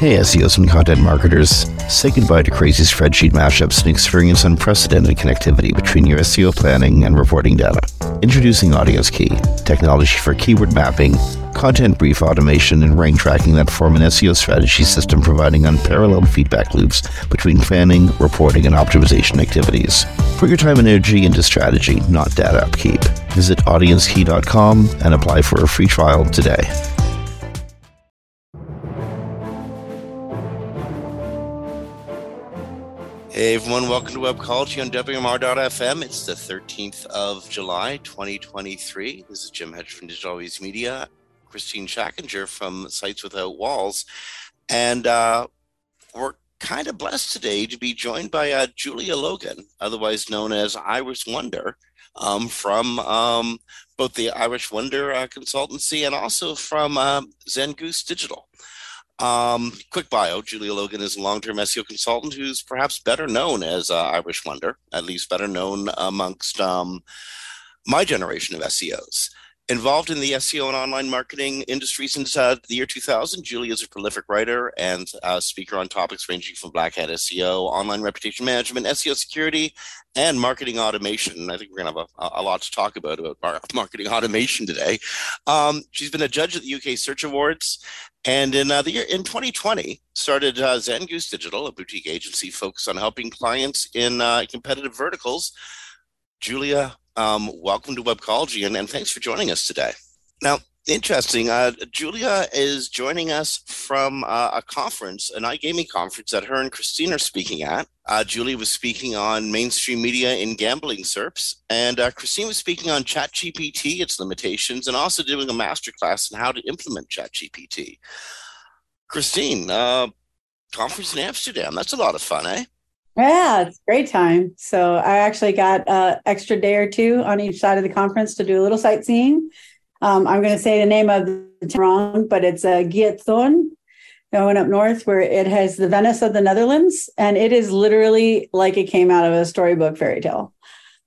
Hey, SEOs and content marketers. Say goodbye to crazy spreadsheet mashups and experience unprecedented connectivity between your SEO planning and reporting data. Introducing Audience Key, technology for keyword mapping, content brief automation, and rank tracking that form an SEO strategy system providing unparalleled feedback loops between planning, reporting, and optimization activities. Put your time and energy into strategy, not data upkeep. Visit audiencekey.com and apply for a free trial today. Hey everyone, welcome to Webcology on WMR.fm. It's the 13th of July, 2023. This is Jim Hedger from Digital Always Media, Kristine Schachinger from Sites Without Walls. And uh, we're kind of blessed today to be joined by uh, Julia Logan, otherwise known as Irish Wonder, um, from um, both the Irish Wonder uh, consultancy and also from uh, Zangoose Digital. Um, quick bio Julia Logan is a long term SEO consultant who's perhaps better known as uh, Irish Wonder, at least better known amongst um, my generation of SEOs. Involved in the SEO and online marketing industry since uh, the year 2000, Julie is a prolific writer and uh, speaker on topics ranging from black hat SEO, online reputation management, SEO security, and marketing automation. I think we're going to have a, a, lot to talk about about marketing automation today. Um, she's been a judge at the UK Search Awards, and in uh, the year in 2020, started uh, Zangoose Digital, a boutique agency focused on helping clients in uh, competitive verticals. Julia um, welcome to Webcology, and, and thanks for joining us today. Now, interesting. Uh, Julia is joining us from uh, a conference, an iGaming conference that her and Kristine are speaking at. Uh, Julia was speaking on mainstream media in gambling SERPs, and uh, Kristine was speaking on ChatGPT, its limitations, and also doing a masterclass on how to implement ChatGPT. Kristine, uh, conference in Amsterdam. That's a lot of fun, eh? Yeah, it's great time. So I actually got an extra day or two on each side of the conference to do a little sightseeing. Um, I'm going to say the name of the wrong, but it's a uh, Giethoorn going up north where it has the Venice of the Netherlands. And it is literally like it came out of a storybook fairy tale.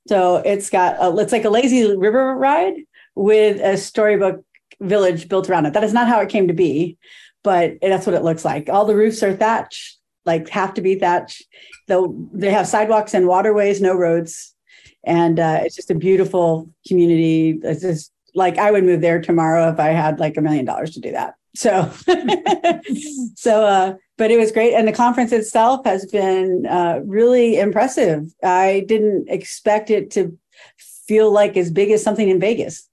So it's got, a, it's like a lazy river ride with a storybook village built around it. That is not how it came to be, but that's what it looks like. All the roofs are thatch like have to be thatched. Though they have sidewalks and waterways, no roads, and uh, it's just a beautiful community. It's just like I would move there tomorrow if I had like a million dollars to do that. So, so, uh, but it was great, and the conference itself has been uh, really impressive. I didn't expect it to feel like as big as something in Vegas.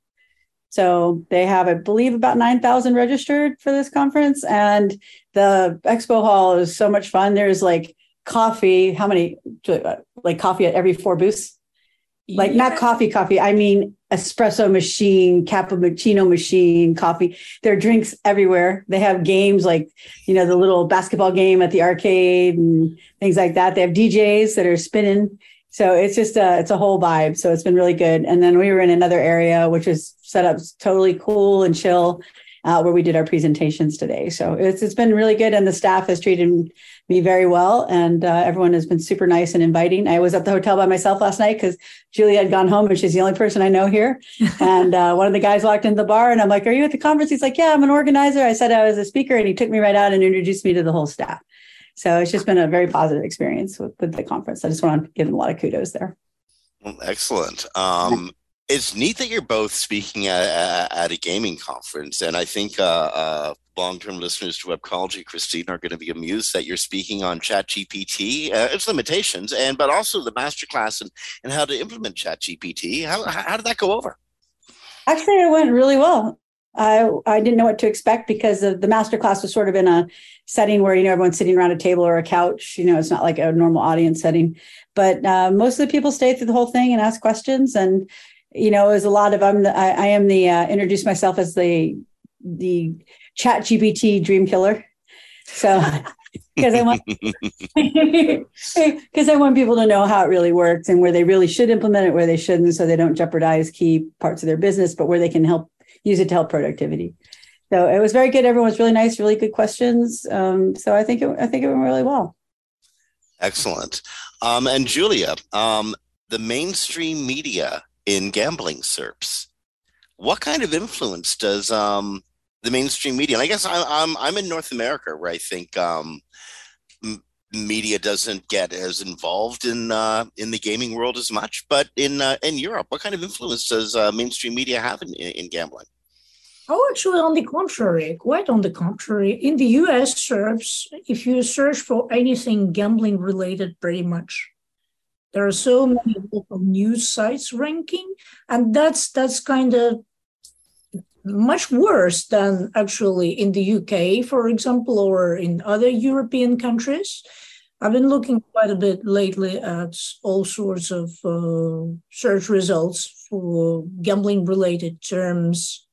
So they have, I believe, about 9,000 registered for this conference. And the expo hall is so much fun. There's like coffee. How many? Like coffee at every four booths? Like yeah. not coffee, coffee. I mean espresso machine, cappuccino machine, coffee. There are drinks everywhere. They have games like, you know, the little basketball game at the arcade and things like that. They have DJs that are spinning so it's just a it's a whole vibe so it's been really good and then we were in another area which is set up totally cool and chill uh, where we did our presentations today so it's it's been really good and the staff has treated me very well and uh, everyone has been super nice and inviting i was at the hotel by myself last night because julie had gone home and she's the only person i know here and uh, one of the guys walked into the bar and i'm like are you at the conference he's like yeah i'm an organizer i said i was a speaker and he took me right out and introduced me to the whole staff so it's just been a very positive experience with, with the conference. I just want to give them a lot of kudos there. Well, excellent. Um, it's neat that you're both speaking at, at a gaming conference, and I think uh, uh, long-term listeners to Webcology, Kristine, are going to be amused that you're speaking on ChatGPT, uh, its limitations, and but also the masterclass and and how to implement ChatGPT. How how did that go over? Actually, it went really well. I I didn't know what to expect because the master class was sort of in a setting where you know everyone's sitting around a table or a couch. You know, it's not like a normal audience setting. But uh, most of the people stayed through the whole thing and asked questions. And you know, it was a lot of I'm the, I, I am the uh, introduce myself as the the Chat GPT dream killer. So because I want because I want people to know how it really works and where they really should implement it, where they shouldn't, so they don't jeopardize key parts of their business, but where they can help use it to help productivity. So it was very good. Everyone was really nice, really good questions. Um, so I think it, I think it went really well. Excellent. Um, and Julia, um, the mainstream media in gambling SERPs, what kind of influence does um, the mainstream media. And I guess I, I'm I'm in North America where I think um, m- media doesn't get as involved in uh, in the gaming world as much. But in uh, in Europe, what kind of influence does uh, mainstream media have in, in, in gambling? Oh, actually, on the contrary, quite on the contrary. In the US, SERPs, if you search for anything gambling related, pretty much there are so many local news sites ranking, and that's that's kind of much worse than actually in the UK, for example, or in other European countries. I've been looking quite a bit lately at all sorts of uh, search results for gambling related terms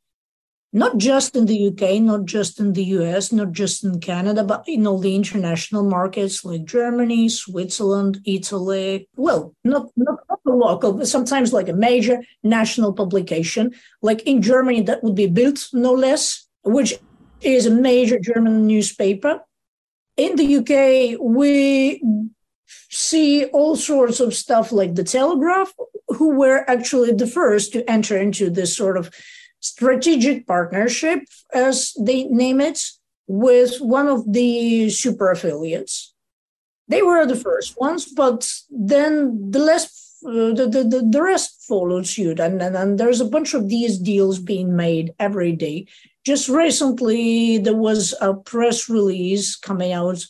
not just in the UK, not just in the US, not just in Canada, but in all the international markets like Germany, Switzerland, Italy. Well, not, not, not the local, but sometimes like a major national publication. Like in Germany, that would be Bild, no less, which is a major German newspaper. In the UK, we see all sorts of stuff like the Telegraph, who were actually the first to enter into this sort of strategic partnership, as they name it, with one of the super affiliates. They were the first ones, but then the less uh, the, the, the rest followed suit and, and, and there's a bunch of these deals being made every day just recently there was a press release coming out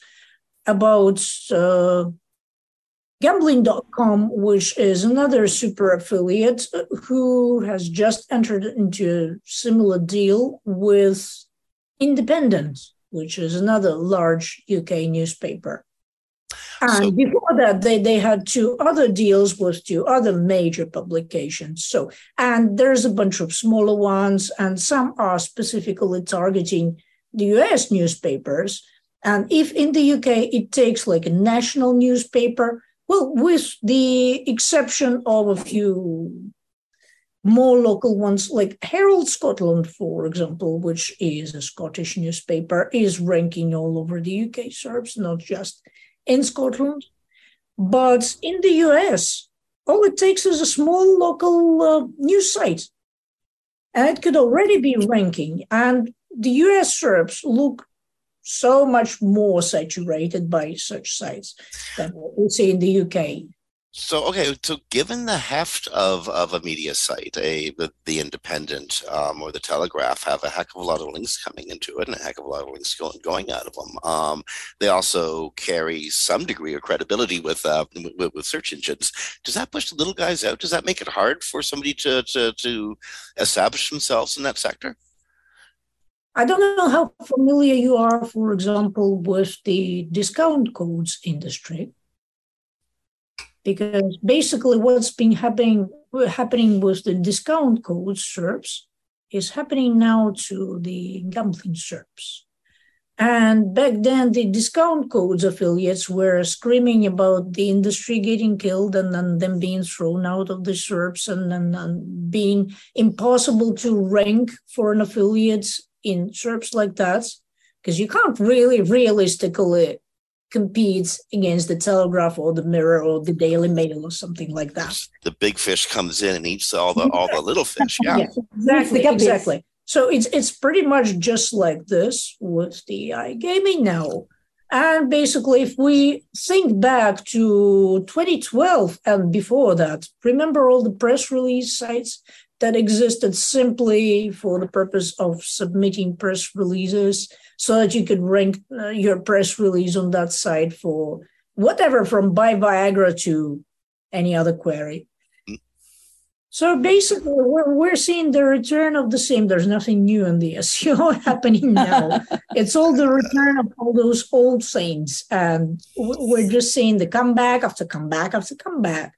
about uh, Gambling.com, which is another super affiliate uh, who has just entered into a similar deal with Independent, which is another large UK newspaper. And so, before that, they, they had two other deals with two other major publications. So, and there's a bunch of smaller ones, and some are specifically targeting the US newspapers. And if in the UK it takes like a national newspaper, well, with the exception of a few more local ones, like Herald Scotland, for example, which is a Scottish newspaper, is ranking all over the UK SERPs, not just in Scotland. But in the US, all it takes is a small local uh, news site. And it could already be ranking. And the US SERPs look so much more saturated by such sites than what we see in the UK. So okay, so given the heft of, of a media site, a the, the Independent um, or the Telegraph have a heck of a lot of links coming into it, and a heck of a lot of links going going out of them. Um, they also carry some degree of credibility with, uh, with, with search engines. Does that push the little guys out? Does that make it hard for somebody to to, to establish themselves in that sector? I don't know how familiar you are, for example, with the discount codes industry, because basically what's been happening happening with the discount codes SERPs is happening now to the gambling SERPs. And back then, the discount codes affiliates were screaming about the industry getting killed and then them being thrown out of the SERPs and then being impossible to rank for an affiliate in SERPs like that because you can't really realistically compete against the Telegraph or the Mirror or the Daily Mail or something like that. The big fish comes in and eats all the all the little fish. Yeah, yeah exactly, exactly. So it's it's pretty much just like this with the iGaming now. And basically, if we think back to 2012 and before that, remember all the press release sites that existed simply for the purpose of submitting press releases so that you could rank uh, your press release on that site for whatever from buy Viagra to any other query. So basically, we're, we're seeing the return of the same. There's nothing new in the SEO happening now. it's all the return of all those old things. And we're just seeing the comeback after comeback after comeback.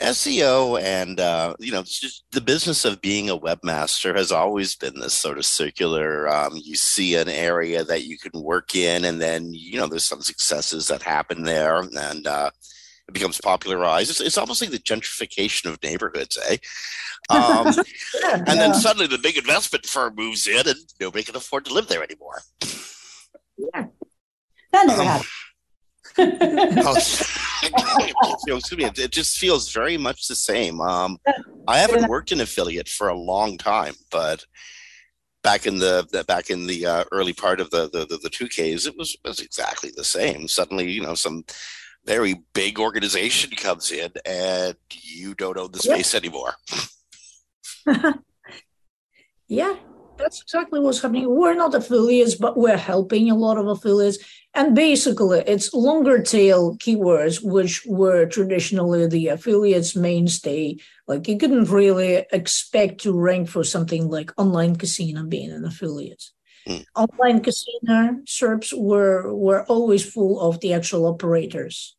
SEO and uh, you know just the business of being a webmaster has always been this sort of circular. Um, you see an area that you can work in, and then you know there's some successes that happen there, and uh, it becomes popularized. It's, it's, almost like the gentrification of neighborhoods, eh? Um, yeah, and yeah. then suddenly the big investment firm moves in, and nobody can afford to live there anymore. Yeah, that never um, happened. Oh, excuse me, it just feels very much the same. Um, I haven't worked in affiliate for a long time, but back in the, the back in the uh, early part of the the, the, the 2Ks, it was was exactly the same. Suddenly, you know, some very big organization comes in and you don't own the space anymore. yeah, that's exactly what's happening. We're not affiliates, but we're helping a lot of affiliates. And basically, it's longer tail keywords, which were traditionally the affiliates' mainstay. Like you couldn't really expect to rank for something like online casino being an affiliate. Mm. Online casino SERPs were were always full of the actual operators.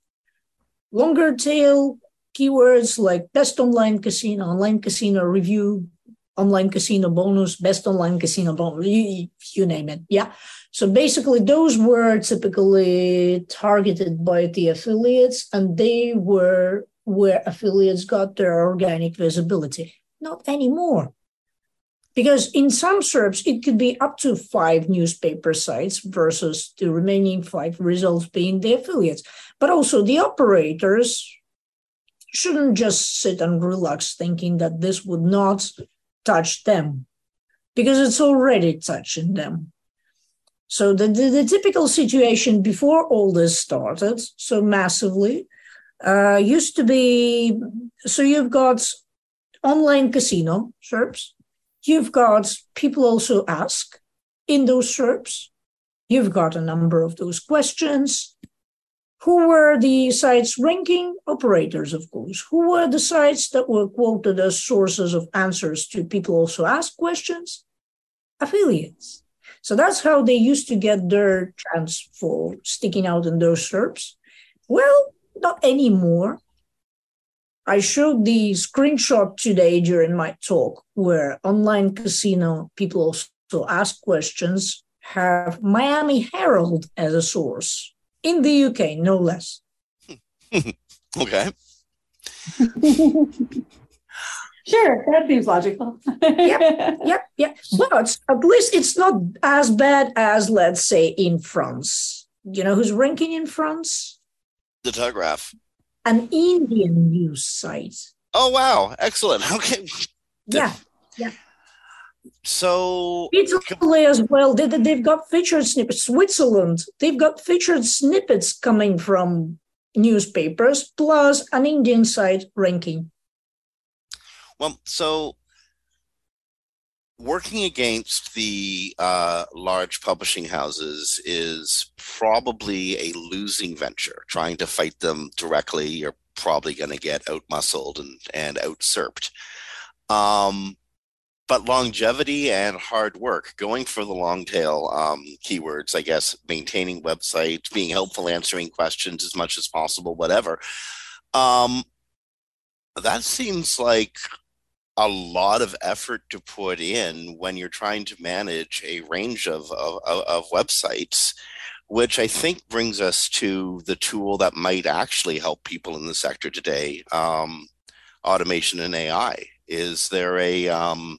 Longer tail keywords like best online casino, online casino review, online casino bonus, best online casino bonus, you, you name it. Yeah. So basically, those were typically targeted by the affiliates, and they were where affiliates got their organic visibility. Not anymore. Because in some SERPs, it could be up to five newspaper sites versus the remaining five results being the affiliates. But also, the operators shouldn't just sit and relax thinking that this would not touch them because it's already touching them. So the, the, the typical situation before all this started so massively uh, used to be so you've got online casino SERPs, you've got people also ask in those SERPs, you've got a number of those questions, who were the sites ranking? Operators, of course. Who were the sites that were quoted as sources of answers to people also ask questions? Affiliates. So that's how they used to get their chance for sticking out in those SERPs. Well, not anymore. I showed the screenshot today during my talk where online casino people also ask questions have Miami Herald as a source in the UK, no less. okay. sure, that seems logical. yep, yep, yep. But at least it's not as bad as, let's say, in France. You know who's ranking in France? The Telegraph. An Indian news site. Oh wow! Excellent. Okay. Yeah, yeah. So Italy as well. They, they've got featured snippets. Switzerland, they've got featured snippets coming from newspapers, plus an Indian site ranking. Well, so working against the uh, large publishing houses is probably a losing venture. Trying to fight them directly, you're probably going to get outmuscled and and outserped. Um, but longevity and hard work, going for the long tail um, keywords, I guess, maintaining websites, being helpful, answering questions as much as possible, whatever. Um, that seems like a lot of effort to put in when you're trying to manage a range of, of, of websites, which I think brings us to the tool that might actually help people in the sector today um, automation and AI. Is there a um,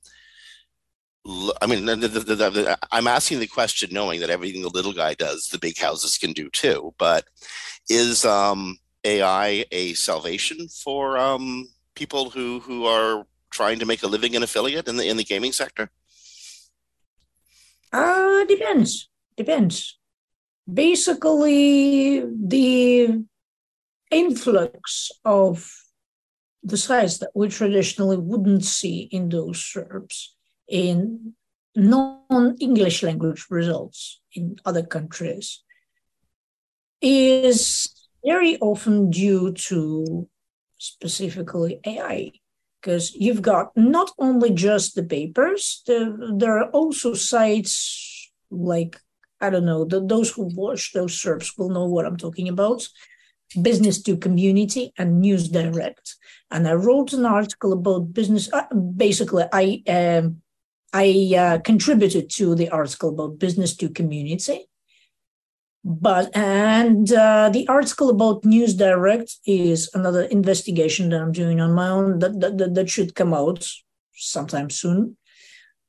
I mean, the, the, the, I'm asking the question knowing that everything the little guy does, the big houses can do too. But is um, AI a salvation for um, people who who are trying to make a living in affiliate in the in the gaming sector? Uh depends. Depends. Basically, the influx of the sites that we traditionally wouldn't see in those SERPs in non-English language results in other countries is very often due to specifically AI, because you've got not only just the papers, the, there are also sites like, I don't know, the, those who watch those SERPs will know what I'm talking about, business to community and news direct. And I wrote an article about business. Uh, basically, I um, I uh, contributed to the article about business to community. But and uh, the article about News Direct is another investigation that I'm doing on my own that, that, that should come out sometime soon.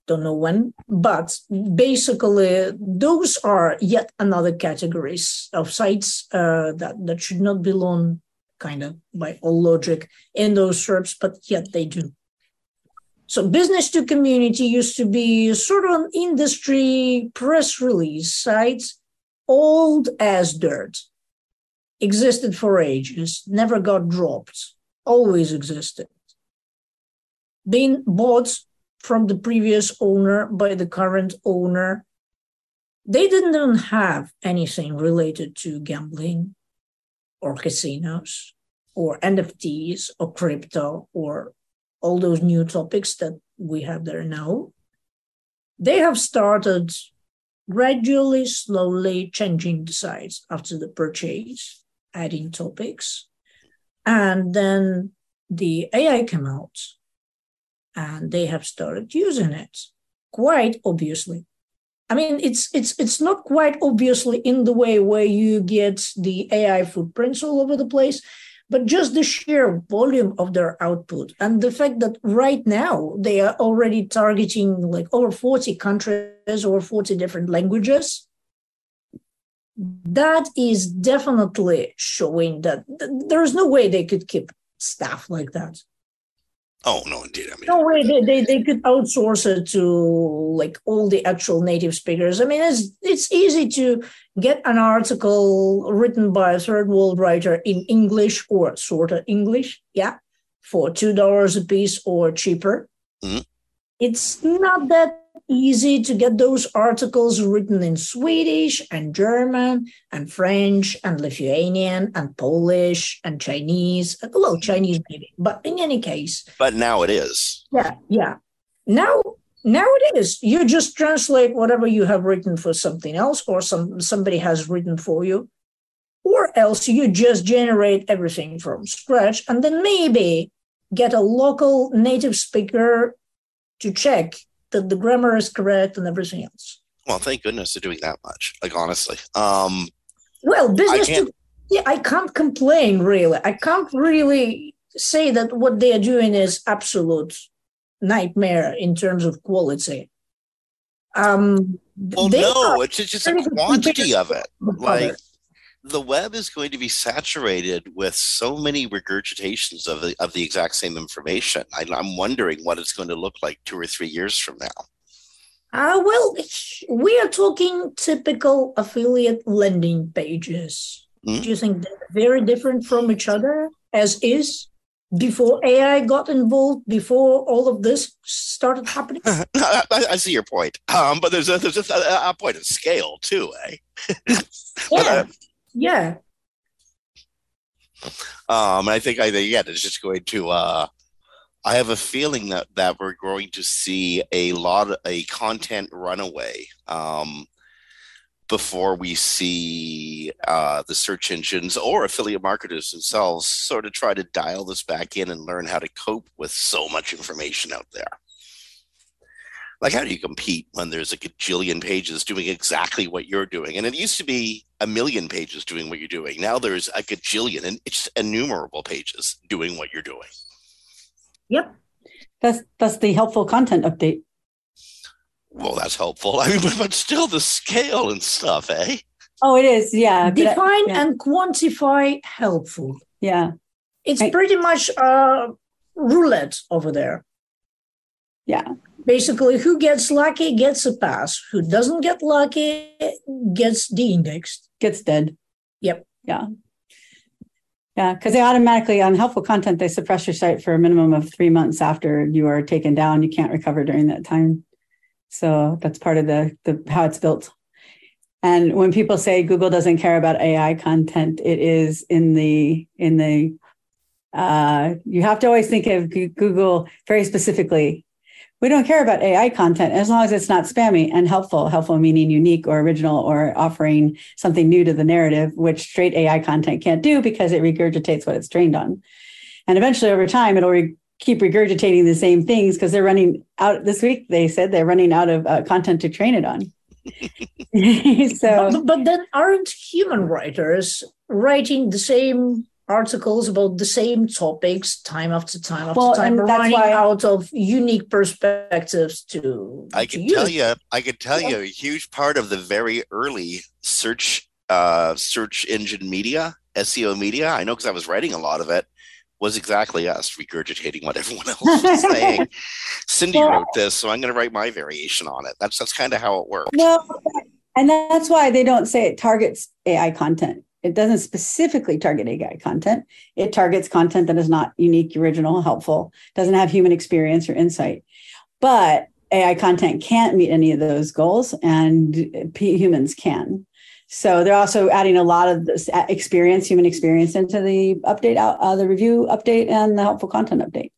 Don't know when, but basically those are yet another categories of sites uh, that that should not belong, kind of by all logic, in those SERPs, but yet they do. So business to community used to be sort of an industry press release site, old as dirt, existed for ages, never got dropped, always existed. Been bought from the previous owner by the current owner. They didn't have anything related to gambling or casinos or NFTs or crypto or all those new topics that we have there now, they have started gradually, slowly changing the size after the purchase, adding topics. And then the AI came out and they have started using it quite obviously. I mean, it's it's it's not quite obviously in the way where you get the AI footprints all over the place, but just the sheer volume of their output and the fact that right now they are already targeting like over 40 countries or 40 different languages that is definitely showing that th- there's no way they could keep staff like that Oh no, indeed. I mean, no way they, they, they could outsource it to like all the actual native speakers. I mean, it's it's easy to get an article written by a third world writer in English or sort of English, yeah, for two dollars a piece or cheaper. Mhm. It's not that easy to get those articles written in Swedish and German and French and Lithuanian and Polish and Chinese. Well, Chinese maybe, but in any case, but now it is. yeah, yeah. Now, now it is. You just translate whatever you have written for something else, or some somebody has written for you, or else you just generate everything from scratch, and then maybe get a local native speaker to check that the grammar is correct and everything else. Well, thank goodness they're doing that much. Like honestly, um, Well, business can't- to yeah, I can't complain really. I can't really say that what they are doing is absolute nightmare in terms of quality. Um, well, no, are it's just a quantity of it. Like. The web is going to be saturated with so many regurgitations of the, of the exact same information. I, I'm wondering what it's going to look like two or three years from now. Uh, well, we are talking typical affiliate landing pages. Mhm. Do you think they're very different from each other as is before AI got involved, before all of this started happening? I, I- I see your point, um, but there's a, there's a, a point of scale too, eh? Yeah, yeah. Um, and I think I think yeah, it's just going to. Uh, I have a feeling that that we're going to see a lot of a content runaway um, before we see uh, the search engines or affiliate marketers themselves sort of try to dial this back in and learn how to cope with so much information out there. Like, how do you compete when there's a gajillion pages doing exactly what you're doing? And it used to be a million pages doing what you're doing. Now there's a gajillion and it's innumerable pages doing what you're doing. Yep. That's that's the helpful content update. Well, that's helpful. I mean, but, but still the scale and stuff, eh? Oh, it is. Yeah. but I- Define yeah. and quantify helpful. yeah. It's Right. pretty much uh, roulette over there. Yeah. Basically, who gets lucky gets a pass. Who doesn't get lucky gets de-indexed. Gets dead. Yep. Yeah. Yeah, because they automatically on helpful content they suppress your site for a minimum of three months after you are taken down. You can't recover during that time. So that's part of the the how it's built. And when people say Google doesn't care about AI content, it is in the in the uh, you have to always think of Google very specifically. We don't care about AI content as long as it's not spammy and helpful. Helpful meaning unique or original or offering something new to the narrative, which straight AI content can't do because it regurgitates what it's trained on. And eventually, over time, it'll re- keep regurgitating the same things because they're running out. This week, they said they're running out of uh, content to train it on. so But, but then aren't human writers writing the same articles about the same topics time after time after Well, time, and that's running why- out of unique perspectives to I to can tell use? you, I can tell you a huge part of the very early search uh, search engine media, SEO media. I know because I was writing a lot of it. was exactly us regurgitating what everyone else was saying. Cindy Well- wrote this, so I'm going to write my variation on it. That's that's kind of how it works. Well, and that's why they don't say it targets AI content. It doesn't specifically target AI content. It targets content that is not unique, original, helpful, doesn't have human experience or insight. But AI content can't meet any of those goals, and p- humans can. So they're also adding a lot of this uh, experience, human experience, into the update, out uh, the review update, and the helpful content update.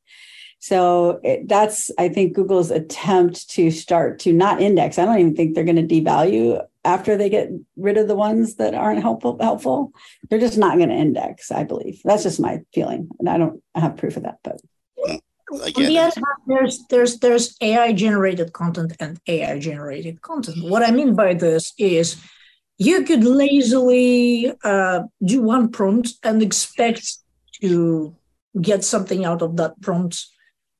So it, that's, I think, Google's attempt to start to not index. I don't even think they're going to devalue after they get rid of the ones that aren't helpful. Helpful, they're just not going to index. I believe that's just my feeling, and I don't have proof of that. But On Again, the other hand, there's there's there's AI generated content and AI generated content. What I mean by this is you could lazily uh, do one prompt and expect to get something out of that prompt,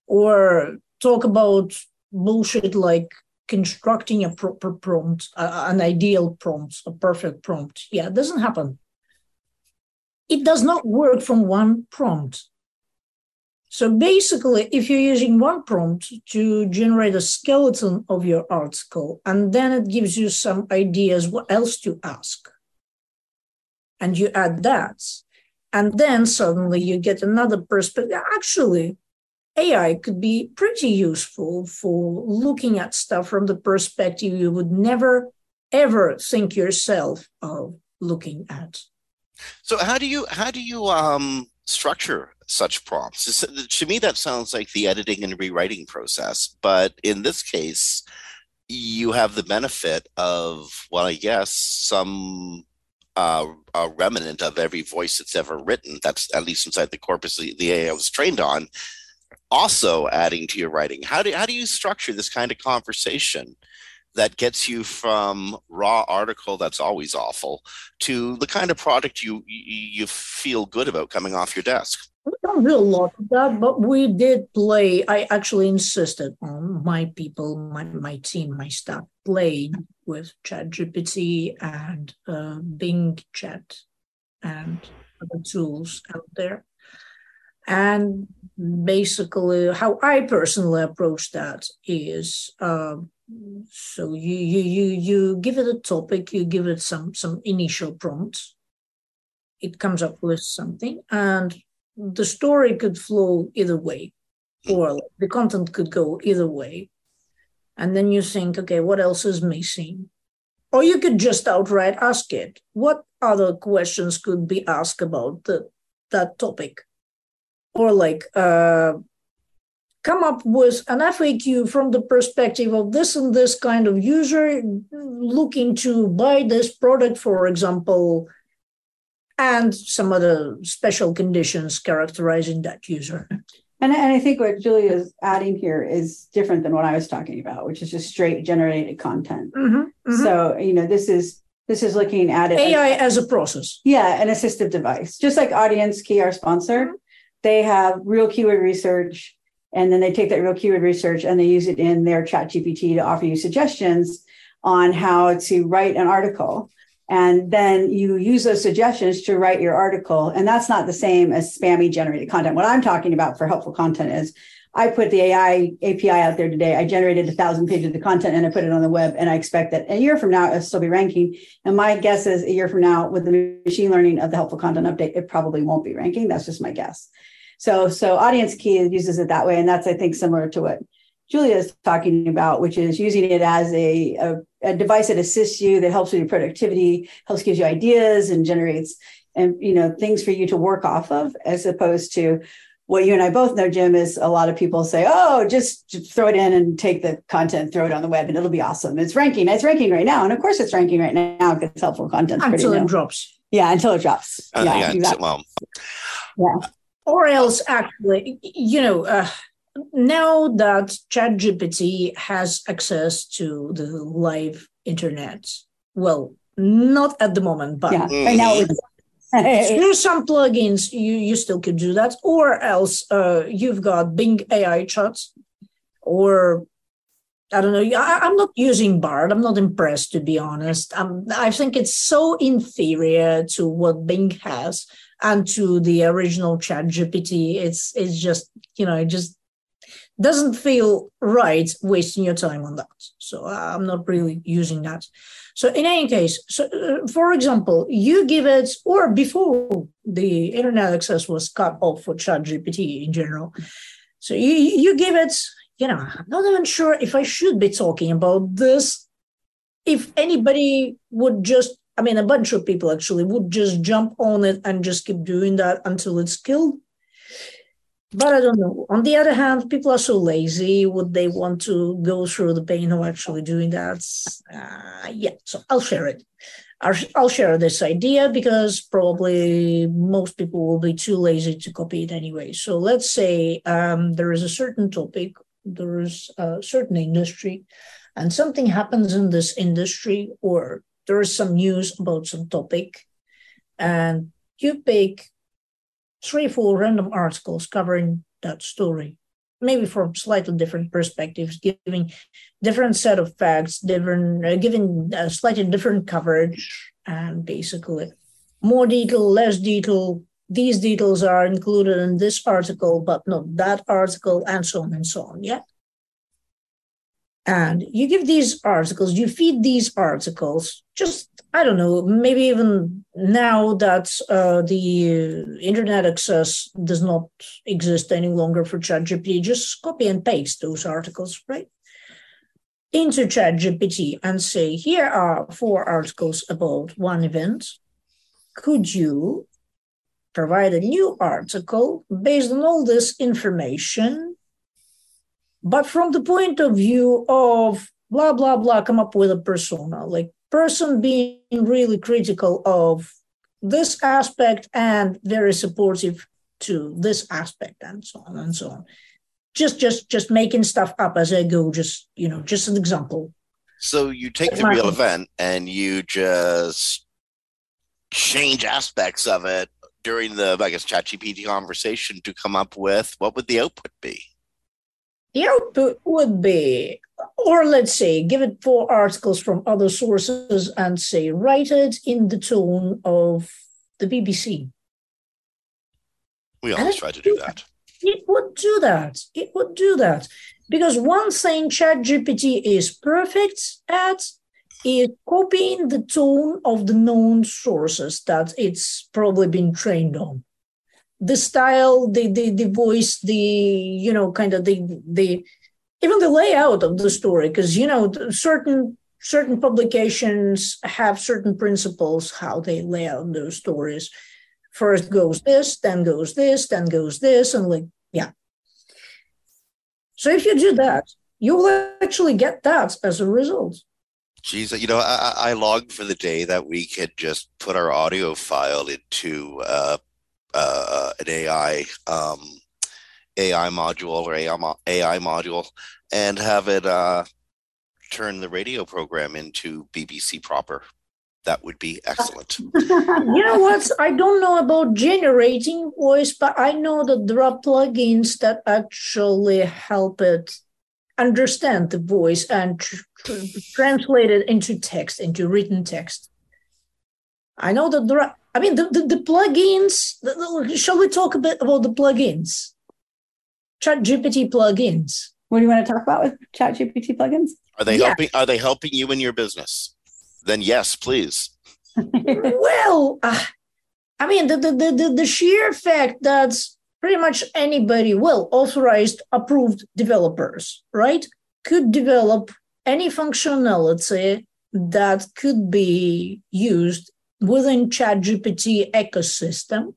or talk about bullshit like constructing a proper prompt, uh, an ideal prompt, a perfect prompt. Yeah, it doesn't happen. It does not work from one prompt. So basically, if you're using one prompt to generate a skeleton of your article, and then it gives you some ideas what else to ask, and you add that, and then suddenly you get another perspective. Actually, AI could be pretty useful for looking at stuff from the perspective you would never, ever think yourself of looking at. So how do you how do you um structure such prompts? To me, that sounds like the editing and rewriting process. But in this case, you have the benefit of, well, I guess some uh, a remnant of every voice that's ever written. That's at least inside the corpus the, the AI was trained on. Also adding to your writing. How do how do you structure this kind of conversation? that gets you from raw article that's always awful to the kind of product you you, feel good about coming off your desk. We don't do a lot of that, but we did play. I actually insisted on my people, my, my team, my staff played with ChatGPT and uh, Bing Chat and other tools out there. And basically, how I personally approach that is uh, so you you you you give it a topic, you give it some some initial prompts. It comes up with something, and the story could flow either way, or the content could go either way. And then you think, okay, what else is missing? Or you could just outright ask it, what other questions could be asked about the, that topic? Or like, uh, come up with an FAQ from the perspective of this and this kind of user looking to buy this product, for example, and some other special conditions characterizing that user. And, and I think what Julia is adding here is different than what I was talking about, which is just straight generated content. Mhm, mhm. So you know, this is this is looking at it. AI as a process. Yeah, an assistive device, just like Audience Key, our sponsor. They have real keyword research, and then they take that real keyword research and they use it in their Chat GPT to offer you suggestions on how to write an article. And then you use those suggestions to write your article. And that's not the same as spammy generated content. What I'm talking about for helpful content is I put the AI API out there today. I generated a thousand pages of content and I put it on the web. And I expect that a year from now, it'll still be ranking. And my guess is a year from now, with the machine learning of the helpful content update, it probably won't be ranking. That's just my guess. So, so audience key uses it that way. And that's, I think, similar to what Julia is talking about, which is using it as a, a, a device that assists you, that helps with your productivity, helps gives you ideas and generates and you know things for you to work off of, as opposed to what you and I both know, Jim, is a lot of people say, "Oh, just, just throw it in and take the content, throw it on the web, and it'll be awesome." It's ranking. It's ranking right now, and of course, it's ranking right now because helpful content. Until it drops. Yeah, until it drops. Uh, yeah, yeah, exactly. well, yeah. Or else, actually, you know, uh, now that ChatGPT has access to the live internet, well, not at the moment, but yeah. Right now, Mhm. through some plugins, you, you still could do that. Or else, uh, you've got Bing AI chats, or I don't know. I, I'm not using Bard. I'm not impressed, to be honest. Um, I think it's so inferior to what Bing has. And to the original chat gpt it's it's just you know it just doesn't feel right wasting your time on that. So i'm not really using that. So in any case so uh, for example you give it or before the internet access was cut off for chat gpt in general so you you give it you know i'm not even sure if i should be talking about this. If anybody would just I mean, a bunch of people actually would just jump on it and just keep doing that until it's killed. But I don't know. On the other hand, people are so lazy. Would they want to go through the pain of actually doing that? Uh, yeah, so I'll share it. I'll, share this idea because probably most people will be too lazy to copy it anyway. So let's say um, there is a certain topic, there is a certain industry, and something happens in this industry or there is some news about some topic, and you pick three, four random articles covering that story, maybe from slightly different perspectives, giving different set of facts, different, uh, giving a slightly different coverage, and basically more detail, less detail. These details are included in this article, but not that article, and so on and so on. Yeah. And you give these articles, you feed these articles, just, I don't know, maybe even now that uh, the internet access does not exist any longer for ChatGPT, just copy and paste those articles, right? Into ChatGPT and say, here are four articles about one event. Could you provide a new article based on all this information but from the point of view of blah blah blah come up with a persona like person being really critical of this aspect and very supportive to this aspect and so on and so on. Just just just making stuff up as i go just you know just an example. So you take the real event and you just change aspects of it during the i guess chat gpt conversation to come up with what would the output be the output would be, or let's say, give it four articles from other sources and say, write it in the tone of the BBC. We always try to do that. It would do that. It would do that. Because one thing ChatGPT is perfect at is copying the tone of the known sources that it's probably been trained on the style, the the the voice, the you know, kind of the the even the layout of the story, because you know, certain certain publications have certain principles how they lay out those stories. First goes this, then goes this, then goes this, and like yeah. So if you do that, you will actually get that as a result. Geez, you know, I, I longed for the day that we could just put our audio file into uh, uh, an AI um, AI module or AI, AI module and have it uh, turn the radio program into BBC proper. That would be excellent. you know what? I don't know about generating voice, but I know that there are plugins that actually help it understand the voice and tr- tr- translate it into text, into written text. I know that there are I mean, the, the, the plugins, the, the, shall we talk a bit about the plugins? Chat GPT plugins. What do you want to talk about with Chat GPT plugins? Are they yeah. helping? Are they helping you in your business? Then yes, please. well, uh, I mean, the, the, the, the sheer fact that pretty much anybody, well, authorized, approved developers, right, could develop any functionality that could be used within ChatGPT ecosystem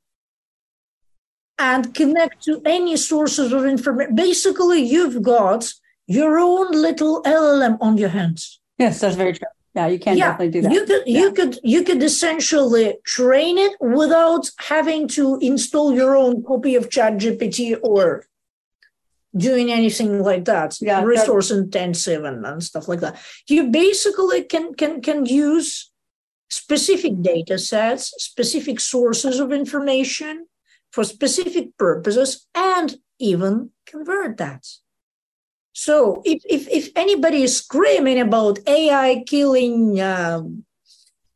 and connect to any sources of information. Basically, you've got your own little LLM on your hands. Yes, that's very true. Yeah, you can yeah, definitely do that. You could yeah. you could you could essentially train it without having to install your own copy of ChatGPT or doing anything like that. Yeah, resource intensive and, and stuff like that. You basically can can can use specific data sets, specific sources of information for specific purposes, and even convert that. So if, if, if anybody is screaming about AI killing um,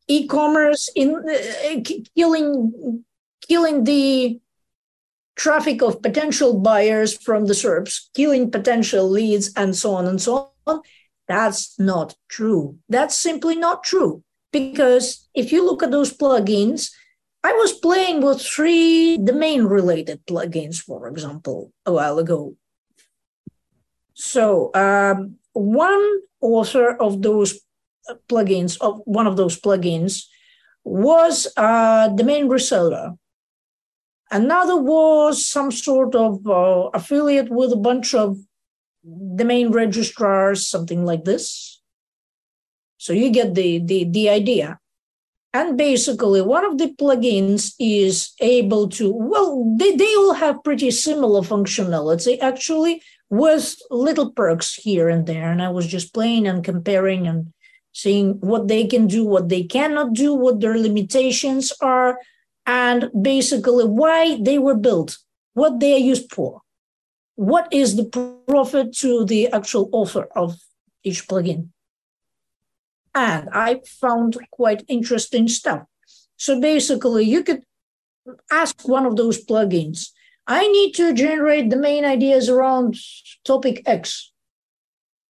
e-commerce, in uh, killing killing the traffic of potential buyers from the SERPs, killing potential leads, and so on and so on. That's not true. That's simply not true. Because if you look at those plugins, I was playing with three domain related plugins, for example, a while ago. So, um, one author of those plugins, of one of those plugins, was a domain reseller. Another was some sort of uh, affiliate with a bunch of domain registrars, something like this. So you get the, the, the idea. And basically, one of the plugins is able to, well, they, they all have pretty similar functionality, actually, with little perks here and there. And I was just playing and comparing and seeing what they can do, what they cannot do, what their limitations are, and basically why they were built, what they are used for. What is the profit to the actual author of each plugin? And I found quite interesting stuff. So basically, you could ask one of those plugins, I need to generate the main ideas around topic X.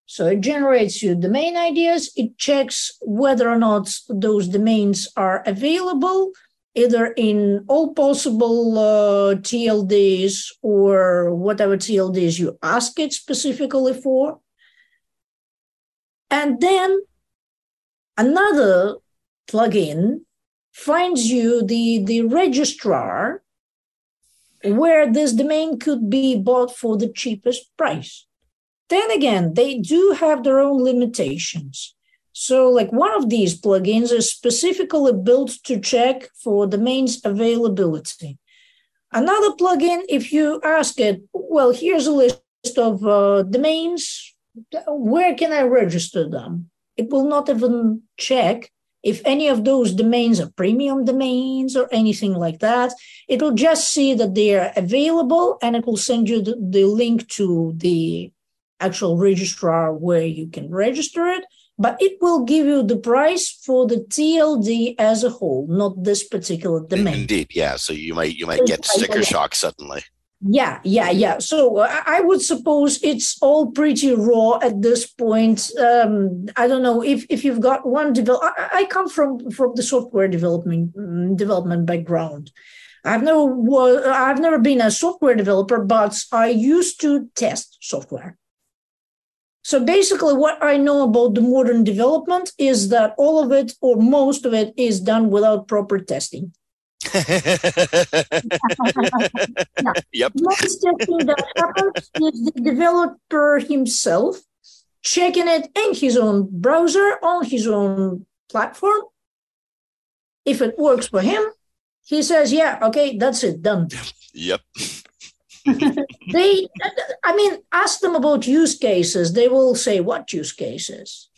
So it generates you the main ideas. It checks whether or not those domains are available, either in all possible uh, TLDs or whatever TLDs you ask it specifically for. And then another plugin finds you the, the registrar where this domain could be bought for the cheapest price. Then again, they do have their own limitations. So, like one of these plugins is specifically built to check for domains availability. Another plugin, if you ask it, well, here's a list of uh, domains, where can I register them? It will not even check if any of those domains are premium domains or anything like that. It will just see that they are available and it will send you the, the link to the actual registrar where you can register it, but it will give you the price for the TLD as a whole, not this particular domain. Indeed, yeah. So you might you might get sticker shock suddenly. Yeah, yeah, yeah. So uh, I would suppose it's all pretty raw at this point. Um, I don't know if, if you've got one develop. I, I come from from the software development mm, development background. I've never I've never been a software developer, but I used to test software. So basically, what I know about the modern development is that all of it or most of it is done without proper testing. Yep. Most testing that happens is the developer himself checking it in his own browser on his own platform. If it works for him, he says, "Yeah, okay, that's it, done." Yep they, I mean, ask them about use cases. They will say, what use cases?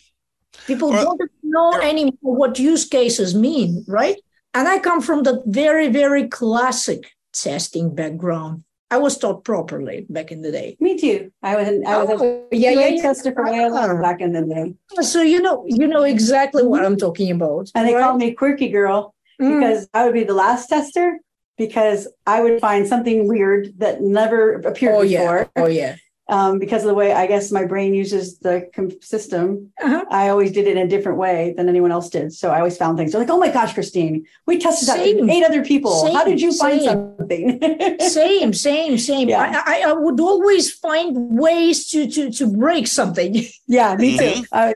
People well, don't know anymore what use cases mean, right? And I come from the very, very classic testing background. I was taught properly back in the day. Me too. I was I was oh, a yeah, yeah, tester for way long back in the day. So you know you know exactly what I'm talking about. And they right? called me quirky girl mm. because mm. I would be the last tester because I would find something weird that never appeared oh, before. Yeah. Oh yeah. Um, because of the way I guess my brain uses the system, uh-huh. I always did it in a different way than anyone else did. So I always found things. They're like, "Oh my gosh, Kristine, we tested same. that eight other people. Same, How did you find same. something?" same, same, same. Yeah. I, I, I, would always find ways to to to break something. Yeah, me too. Mm-hmm. Uh,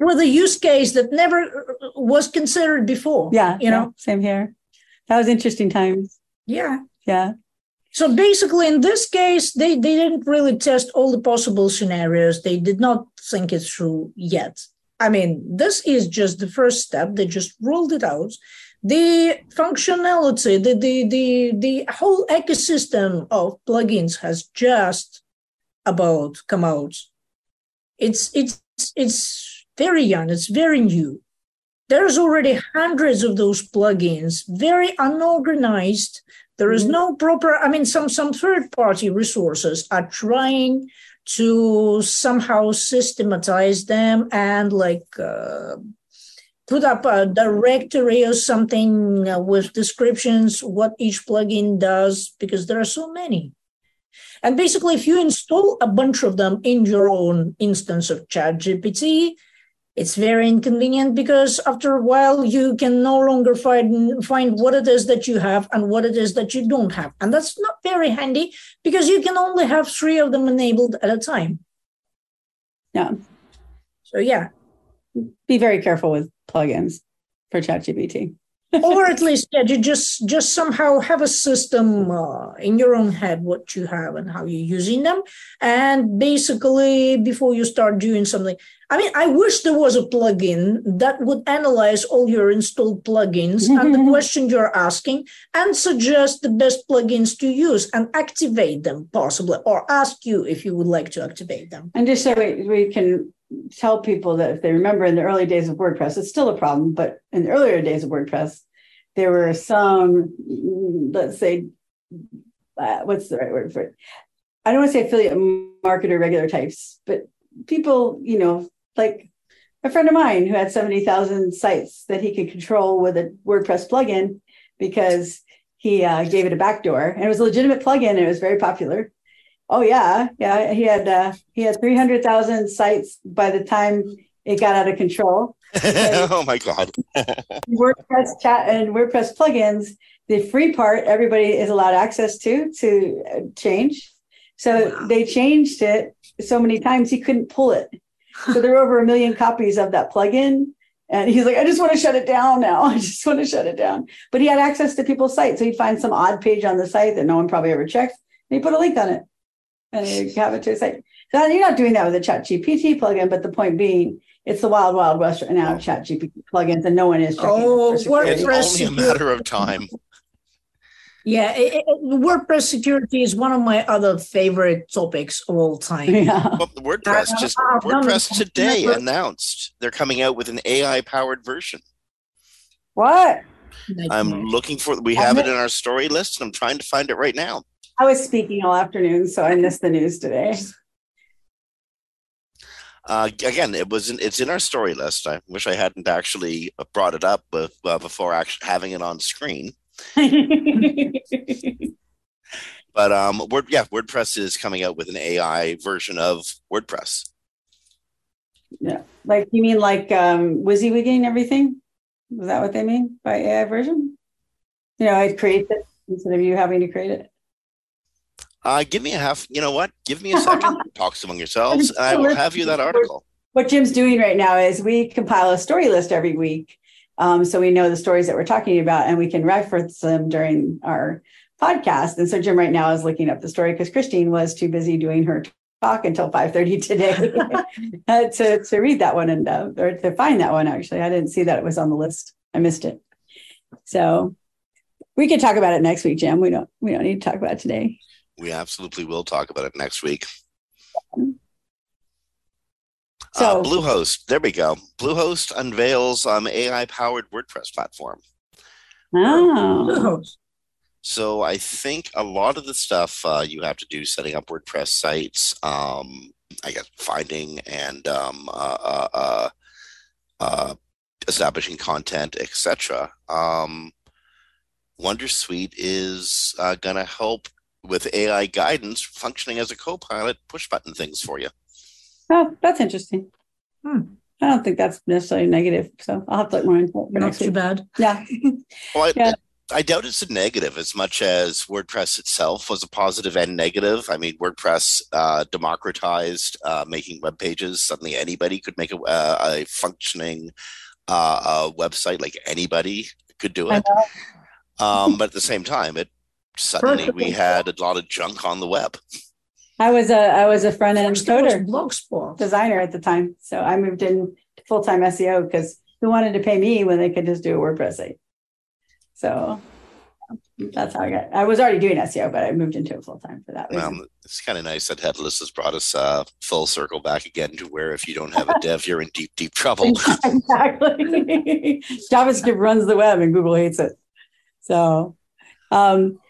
With a use case that never was considered before. Yeah, you know, same here. That was interesting times. Yeah. Yeah. So basically, in this case, they, they didn't really test all the possible scenarios. They did not think it through yet. I mean, this is just the first step. They just rolled it out. The functionality, the, the, the, the whole ecosystem of plugins has just about come out. It's, it's, it's very young. It's very new there's already hundreds of those plugins, very unorganized. There is mm-hmm. no proper, I mean, some, some third party resources are trying to somehow systematize them and like uh, put up a directory or something uh, with descriptions what each plugin does because there are so many. And basically, if you install a bunch of them in your own instance of ChatGPT, it's very inconvenient because after a while you can no longer find find what it is that you have and what it is that you don't have and that's not very handy because you can only have three of them enabled at a time Yeah. so yeah Be very careful with plugins for ChatGPT. Or at least yeah you just just somehow have a system uh, in your own head what you have and how you're using them. And basically before you start doing something i mean i wish there was a plugin that would analyze all your installed plugins and the question you're asking and suggest the best plugins to use and activate them possibly or ask you if you would like to activate them. And just so we, we can tell people that if they remember in the early days of WordPress, it's still a problem, but in the earlier days of WordPress, there were some, let's say, uh, what's the right word for it? I don't want to say affiliate marketer regular types, but people, you know, like a friend of mine who had 70,000 sites that he could control with a WordPress plugin because he uh, gave it a backdoor and it was a legitimate plugin and it was very popular. Oh yeah, yeah. He had uh, he had three hundred thousand sites by the time it got out of control. oh my god. WordPress chat and WordPress plugins, the free part everybody is allowed access to to uh, change. So Wow. they changed it so many times he couldn't pull it. So there were over a million copies of that plugin. And he's like, I just want to shut it down now. I just want to shut it down. But he had access to people's sites. So he'd find some odd page on the site that no one probably ever checked. And he put a link on it and you have it to say, site. So you're not doing that with a chat GPT plugin, but the point being, it's the wild, wild west right now of chat GPT plugins and no one is checking. Oh, for. It's WordPress only a matter of time. yeah it, it- wordpress security is one of my other favorite topics of all time Yeah. Well, WordPress Uh, just I've WordPress today announced they're coming out with an AI powered version. What? I'm looking for we have it in our story list and I'm trying to find it right now. I was speaking all afternoon, so I missed the news today. Uh, again, it was in, it's in our story list. I wish I hadn't actually brought it up uh, before actually having it on screen. But um, Word, yeah, WordPress is coming out with an AI version of WordPress. Yeah, like you mean like um WYSIWYGing everything? Is that what they mean by AI version? You know, I'd create it instead of you having to create it. Uh, give me a half. You know what? Give me a second. Talk among yourselves, and I will have you that article. What Jim's doing right now is we compile a story list every week. Um, so we know the stories that we're talking about and we can reference them during our podcast. And so Jim right now is looking up the story because Kristine was too busy doing her talk until 5.30 today to, to read that one and uh, or to find that one actually. I didn't see that it was on the list. I missed it. So we can talk about it next week, Jim. We don't we don't need to talk about it today. We absolutely will talk about it next week. So uh, Bluehost, there we go. Bluehost unveils um, AI-powered WordPress platform. oh, Oh, So I think a lot of the stuff uh, you have to do setting up WordPress sites, um, I guess finding and um, uh, uh, uh, uh, establishing content, etc. Um, WonderSuite is uh, going to help with AI guidance, functioning as a co-pilot, push button things for you. oh that's interesting. Hmm. I don't think that's necessarily negative. So I'll have to look more into it not next too week. bad. Yeah. Well, I, Yeah. I doubt it's a negative as much as WordPress itself was a positive and negative. I mean, WordPress uh, democratized uh, making web pages. Suddenly, anybody could make a, uh, a functioning uh, a website. Like anybody could do I it. Um, but at the same time, it suddenly we had a lot of junk on the web. I was a I was a front end First it was coder Blogspot. designer at the time, so I moved in full time SEO because who wanted to pay me when they could just do a WordPress site? So that's how I got. I was already doing SEO, but I moved into it full time for that reason. Um, it's kind of nice that Headless has brought us uh, full circle back again to where if you don't have a dev, you're in deep, deep trouble. exactly. JavaScript runs the web, and Google hates it. So, um,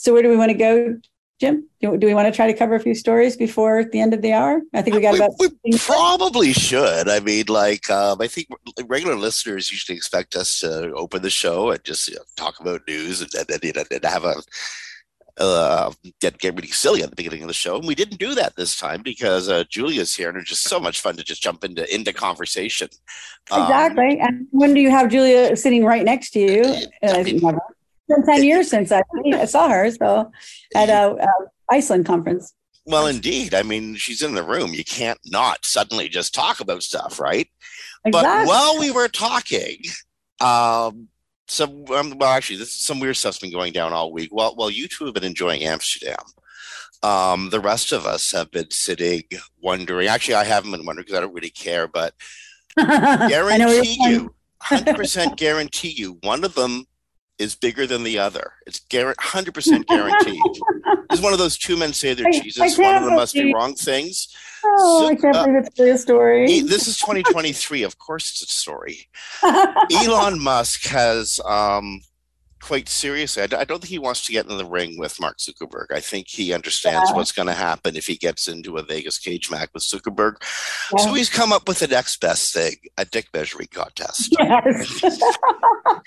so where do we want to go Jim? Do, do we want to try to cover a few stories before the end of the hour? I think we got we, about. We probably should. I mean, like, um, I think regular listeners usually expect us to open the show and just you know, talk about news and, and, and, and have a uh, get get really silly at the beginning of the show, and we didn't do that this time because uh, Julia's here, and it's just so much fun to just jump into into conversation. Exactly. Um, and when do you have Julia sitting right next to you? Uh, mean. It's been ten years since I, I saw her. So at a, a Iceland conference. Well, indeed. I mean, she's in the room. You can't not suddenly just talk about stuff, right? Exactly. But while we were talking, um, some um, well actually this some weird stuff's been going down all week well well you two have been enjoying amsterdam um, the rest of us have been sitting wondering actually i haven't been wondering because i don't really care but guarantee you 100% guarantee you one of them is bigger than the other. It's 100% guaranteed. it's one of those two men say they're Jesus. One of them must be wrong things. Oh, so, I can't uh, believe it's really a story. This is 2023. of course, it's a story. Elon Musk has um, quite seriously. I, I, don't think he wants to get in the ring with Mark Zuckerberg. I think he understands yeah. what's going to happen if he gets into a Vegas cage match with Zuckerberg. Yeah. So he's come up with the next best thing: a dick measuring contest. Yes.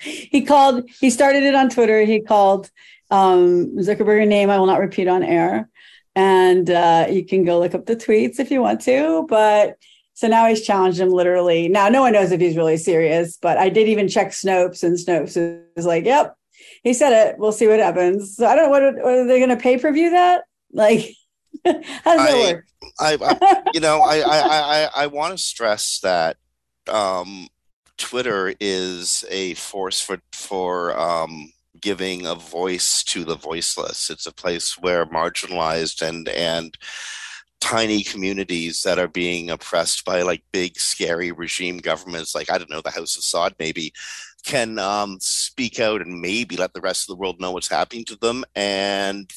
he called. He started it on Twitter. He called um, Zuckerberg a name I will not repeat on air, and uh, you can go look up the tweets if you want to, but. So now he's challenged him literally. Now no one knows if he's really serious, but I did even check Snopes, and Snopes is like, "Yep, he said it. We'll see what happens. So I don't know what, what are they going to pay per view that? Like, how does I, that work? I, I, you know, I, I, I, I want to stress that um, Twitter is a force for for um, giving a voice to the voiceless. It's a place where marginalized and and tiny communities that are being oppressed by like big scary regime governments like i don't know the house of saud maybe can um, speak out and maybe let the rest of the world know what's happening to them. And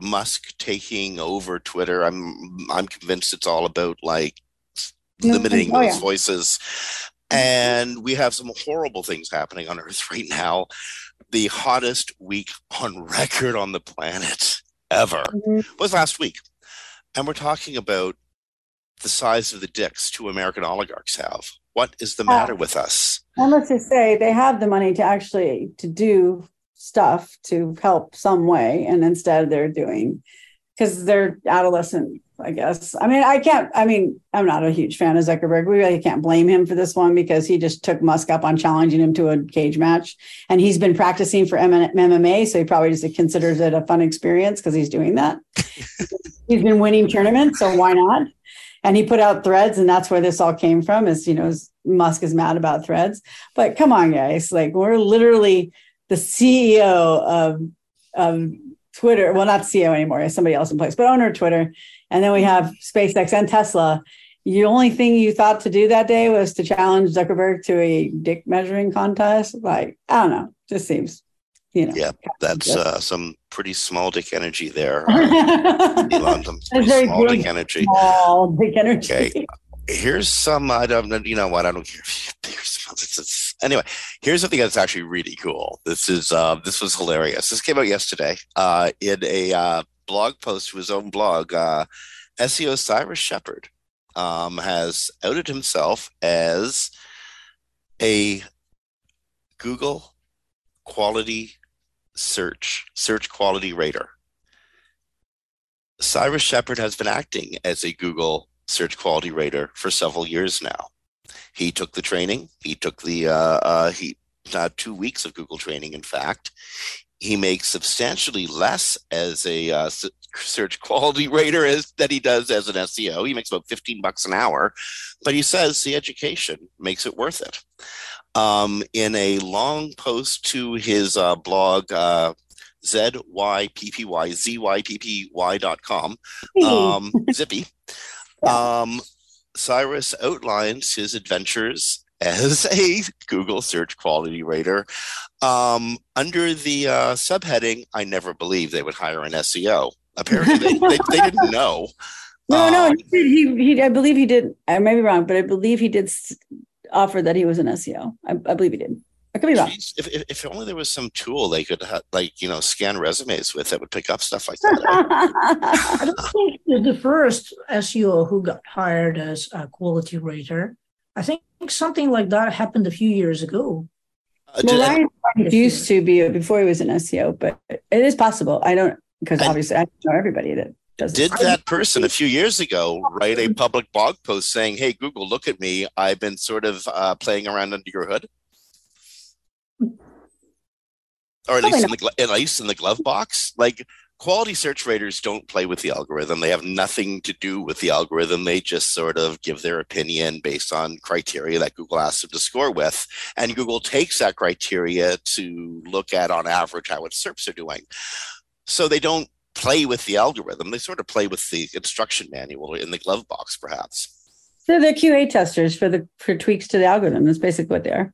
Musk taking over Twitter, I'm I'm convinced it's all about like limiting oh, those voices. And we have some horrible things happening on Earth right now. The hottest week on record on the planet ever mm-hmm. was last week. And we're talking about the size of the dicks two American oligarchs have. What is the matter uh, with us? And let's just say they have the money to actually to do stuff to help some way, and instead they're doing because they're adolescent. I guess. I mean, I can't. I mean, I'm not a huge fan of Zuckerberg. We really can't blame him for this one because he just took Musk up on challenging him to a cage match, and he's been practicing for MMA, so he probably just considers it a fun experience because he's doing that. he's been winning tournaments, so why not? and he put out threads and that's where this all came from is you know musk is mad about threads but come on guys. Like we're literally the ceo of of twitter. Well not ceo anymore somebody else in place but owner of twitter. And then we have spacex and tesla. The only thing you thought to do that day was to challenge zuckerberg to a dick measuring contest? Like i don't know. Just seems you know. Yeah that's uh, some pretty small dick energy there. Uh, Elon, some pretty small dick energy. Small dick energy. Okay. Here's some. I don't. You know what? I don't care. Anyway, here's something that's actually really cool. This is. Uh, this was hilarious. This came out yesterday. Uh, in a uh, blog post to his own blog. Uh, SEO Cyrus Shepard um, has outed himself as a Google quality search, search quality rater. Cyrus Shepard has been acting as a Google search quality rater for several years now. He took the training. He took the uh, uh, he uh, two weeks of Google training. In fact, he makes substantially less as a uh, search quality rater as that he does as an SEO. He makes about fifteen bucks an hour, but he says the education makes it worth it um, in a long post to his uh, blog, uh, zyppy, um, Zippy. Um, Cyrus outlines his adventures as a Google search quality rater um, under the uh, subheading, I never believed they would hire an SEO. Apparently, they, they, they didn't know. No, no, um, he, he, I believe he did. I may be wrong, but I believe he did offer that he was an SEO. I, I believe he did. I could be wrong. Jeez, if, if, if only there was some tool they could ha- like you know scan resumes with that would pick up stuff like that. I don't think the first SEO who got hired as a quality rater. I think something like that happened a few years ago. Uh, well, did- Ryan Barnes used to be before he was an SEO, but it is possible. I don't because obviously I don't know everybody that does did that person a few years ago write a public blog post saying, "Hey Google, look at me. I've been sort of uh, playing around under your hood," or at Probably least in the at least in the glove box. Like quality search raters don't play with the algorithm. They have nothing to do with the algorithm. They just sort of give their opinion based on criteria that Google asks them to score with, and Google takes that criteria to look at on average how its SERPs are doing. So they don't play with the algorithm. They sort of play with the instruction manual in the glove box, perhaps. So they're QA testers for the for tweaks to the algorithm. That's basically what they are.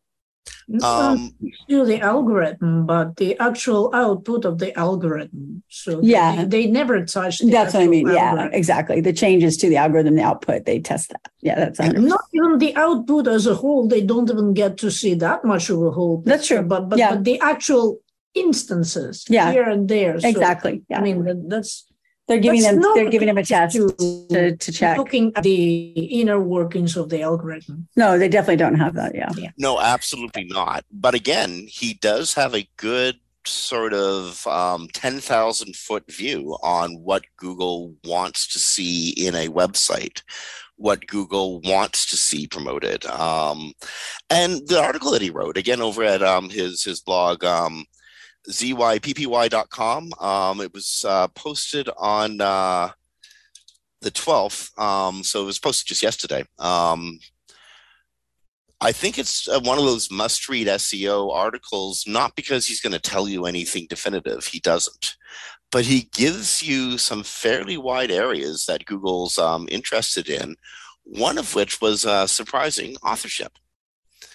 Not Um, to the algorithm, but the actual output of the algorithm. So Yeah. they, they never touch. That's what I mean. Yeah, algorithm. exactly. The changes to the algorithm, the output, they test that. Yeah, that's And 100%. not even the output as a whole. They don't even get to see that much of a whole. That's true. But but, Yeah. but the actual instances Yeah. here and there. So, exactly. Yeah, I mean that's they're giving that's them they're giving them a test to, to, to check. looking at the inner workings of the algorithm. No, they definitely don't have that. Yeah. no, absolutely not. But again, he does have a good sort of um, 10,000 foot view on what Google wants to see in a website, what Google wants to see promoted. Um, and the article that he wrote, again, over at um, his, his blog, um, zyppy.com, um, it was uh, posted on uh, the 12th. Um, so it was posted just yesterday. Um, I think it's uh, one of those must read SEO articles, not because he's going to tell you anything definitive, he doesn't, but he gives you some fairly wide areas that Google's um, interested in, one of which was uh, surprising authorship.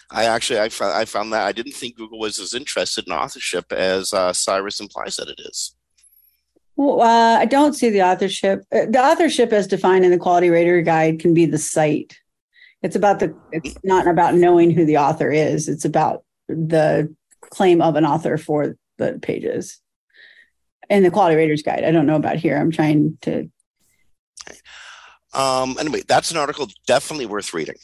I actually I, fo- I found that I didn't think Google was as interested in authorship as uh, Cyrus implies that it is. Well, uh, I don't see the authorship. Uh, The authorship, as defined in the Quality Rater Guide, can be the site. It's about the. It's not about knowing who the author is. It's about the claim of an author for the pages. In the Quality Raters Guide, I don't know about here. I'm trying to. Um, anyway, that's an article definitely worth reading.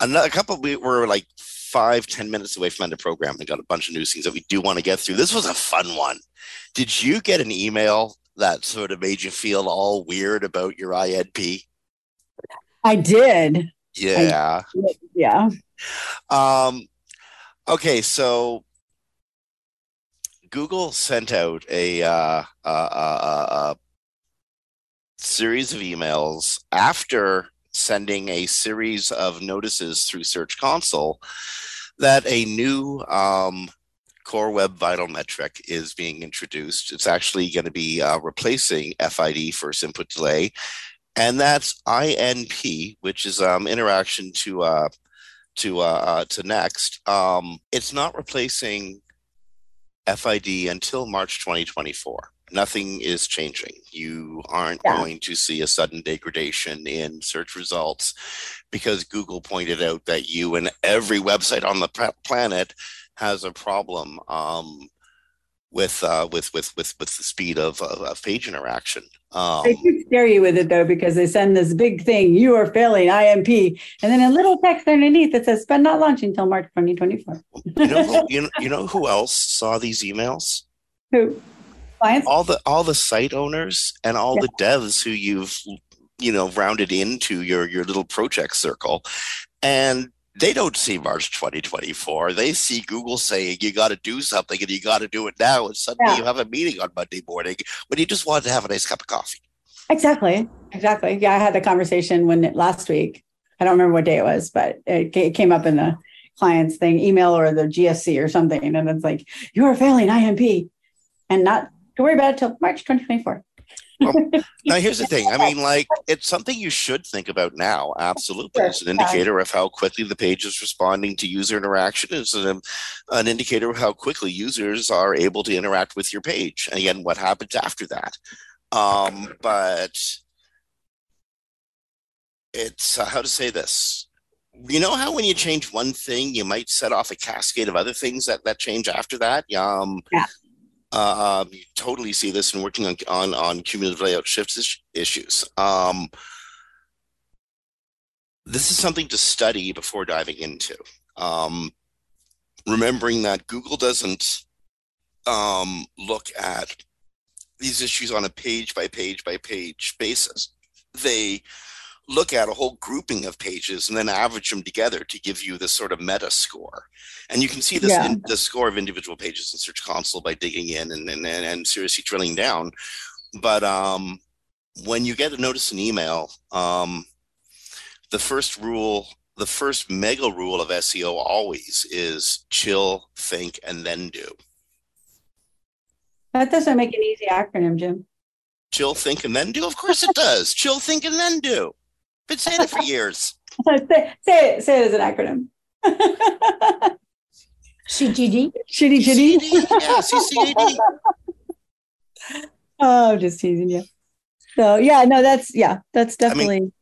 Another a couple we were like five, ten minutes away from end of program and got a bunch of new things that we do want to get through. This was a fun one. Did you get an email that sort of made you feel all weird about your INP? I did. Yeah. Yeah. Um, okay, so Google sent out a, uh, a, a, a series of emails after sending a series of notices through Search Console that a new um, Core Web Vital metric is being introduced. It's actually going to be uh, replacing FID, first input delay, and that's INP, which is um, interaction to uh, to uh, uh, to next. Um, it's not replacing FID until March 2024. Nothing is changing. You aren't Yeah. going to see a sudden degradation in search results because Google pointed out that you and every website on the planet has a problem um, with, uh, with with with with the speed of, of, of page interaction. Um, They do scare you with it though, because they send this big thing, you are failing INP. And then a little text underneath that says, but not launching until March 2024. you know, who, you know, you know who else saw these emails? Who? Clients? all the all the site owners and all the devs who you've you know rounded into your your little project circle and they don't see March 2024. They see Google saying you got to do something and you got to do it now. And suddenly Yeah. you have a meeting on Monday morning when you just wanted to have a nice cup of coffee. Exactly. Exactly. Yeah, I had the conversation when it last week. I don't remember what day it was, but it, it came up in the client's thing, email or the GSC or something. And it's like, you are failing INP and not to worry about it till March 2024. Now, here's the thing. I mean, like, it's something you should think about now. Absolutely. It's an indicator of how quickly the page is responding to user interaction. It's an, an indicator of how quickly users are able to interact with your page. And again, what happens after that. Um, but it's uh, how to say this. you know how when you change one thing, you might set off a cascade of other things that that change after that. Um, yeah. Uh, you totally see this in working on on, on cumulative layout shifts issues. Um, this is something to study before diving into. Um, remembering that Google doesn't um, look at these issues on a page by page by page basis. They look at a whole grouping of pages and then average them together to give you this sort of meta score. And you can see this Yeah. in the score of individual pages in Search Console by digging in and and, and, and seriously drilling down. But um, when you get a notice in email, um, the first rule, the first mega rule of SEO always is chill, think, and then do. That doesn't make an easy acronym, Jim. Chill, think, and then do. Of course it does. Chill, think, and then do. Been saying it for years. say, say it. Say it as an acronym. CTD. Shitty, shitty. CD, yeah, CCAD. Oh, I'm just teasing you. So yeah, no, that's yeah, that's I mean, definitely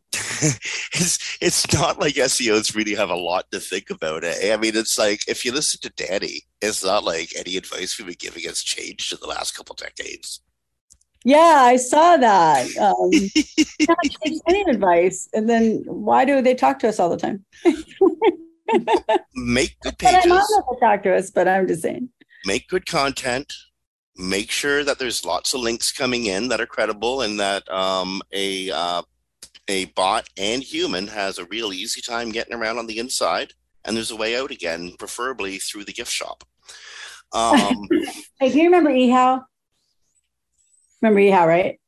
it's it's not like SEOs really have a lot to think about it. I mean, it's like if you listen to Danny, it's not like any advice we've been giving has changed in the last couple decades. Yeah, I saw that. Um, not take any advice, and then why do they talk to us all the time? Make good pages. But I'm not talk to us, but I'm just saying. make good content, make sure that there's lots of links coming in that are credible and that um, a uh, a bot and human has a real easy time getting around on the inside, and there's a way out again, preferably through the gift shop. Um, Hey, do you remember eHow? Remember eHow, right?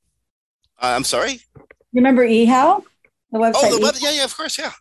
Uh, I'm sorry. You remember eHow? The website. Oh, the web, yeah, yeah, of course, yeah.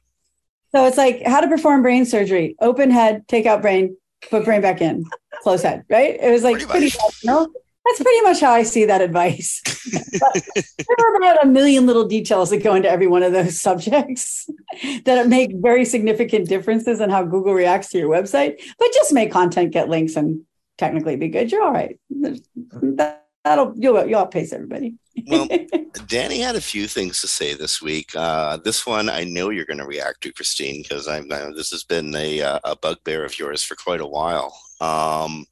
So it's like how to perform brain surgery: open head, take out brain, put brain back in, close head. Right? It was like Pretty pretty. much. much, you know? That's pretty much how I see that advice. There are about a million little details that go into every one of those subjects that make very significant differences in how Google reacts to your website. But just make content, get links, and technically be good. You're all right. That, that'll you'll you'll outpace everybody. Well, Danny had a few things to say this week. Uh, this one I know you're going to react to, Kristine, because I'm. Uh, this has been a uh, a bugbear of yours for quite a while. Um,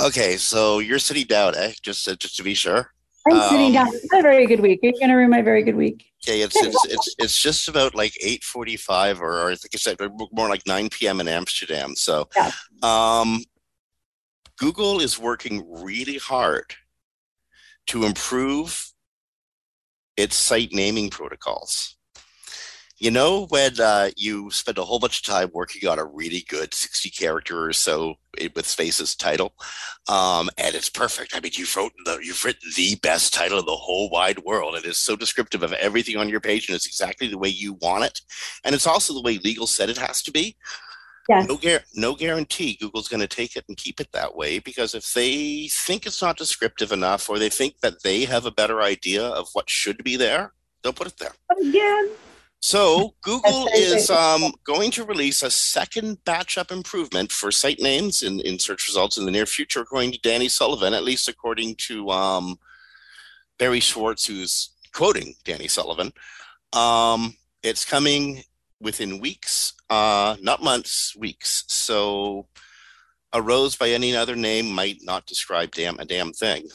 okay, so you're sitting down, eh? Just uh, just to be sure. I'm sitting Um, down. It's not a very good week. You're going to ruin my very good week? Okay, it's it's it's it's just about like eight forty-five, or, or I think it's like more like nine p.m. in Amsterdam. So, Yeah. um, Google is working really hard to improve its site naming protocols. You know, when uh, you spend a whole bunch of time working on a really good 60 character or so with spaces title, um, and it's perfect. I mean, you've written the you've written the best title in the whole wide world. It is so descriptive of everything on your page, and it's exactly the way you want it. And it's also the way legal said it has to be. Yes. No, gar- no guarantee Google's going to take it and keep it that way because if they think it's not descriptive enough, or they think that they have a better idea of what should be there, they'll put it there. Again. So Google is um, going to release a second batch up improvement for site names in, in search results in the near future, according to Danny Sullivan, at least according to um, Barry Schwartz, who's quoting Danny Sullivan. Um, it's coming within weeks, uh, not months, weeks. So a rose by any other name might not describe damn a damn thing.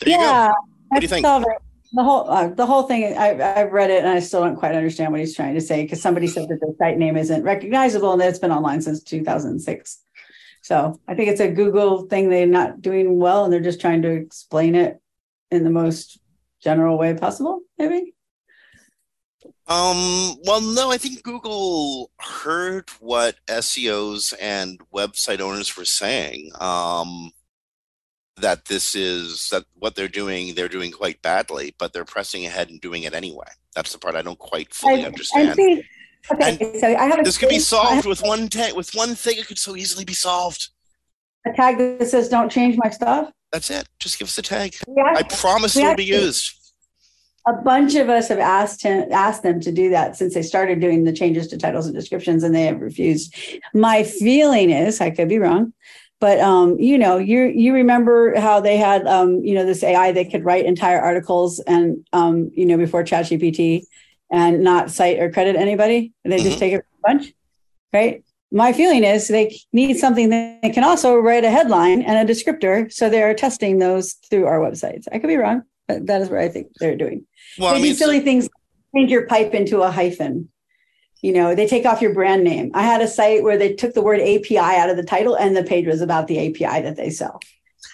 There yeah. What do you I think? saw that. The whole uh, the whole thing. I, I've read it and I still don't quite understand what he's trying to say because somebody said that the site name isn't recognizable and that it's been online since 2006. So I think it's a Google thing. They're not doing well and they're just trying to explain it in the most general way possible. Maybe. Um, well, no, I think Google heard what SEOs and website owners were saying. Um, that this is that what they're doing, they're doing quite badly, but they're pressing ahead and doing it anyway. That's the part I don't quite fully And- understand. And see, okay, so I have a, this could be solved with one tag, with one thing. It could so easily be solved. a tag that says "Don't change my stuff." That's it. Just give us a tag. Yeah. I promise it will be used. A bunch of us have asked him asked them to do that since they started doing the changes to titles and descriptions and they have refused my feeling is i could be wrong but um, you know you you remember how they had um, you know this ai that could write entire articles and um, you know before ChatGPT and not cite or credit anybody. They just Mhm. take it from a bunch, right? My feeling is they need something that they can also write a headline and a descriptor. So they are testing those through our websites. I could be wrong, that is what I think they're doing. Well, they I mean, do silly so- things, change your pipe into a hyphen. You know, they take off your brand name. I had a site where they took the word API out of the title and the page was about the API that they sell.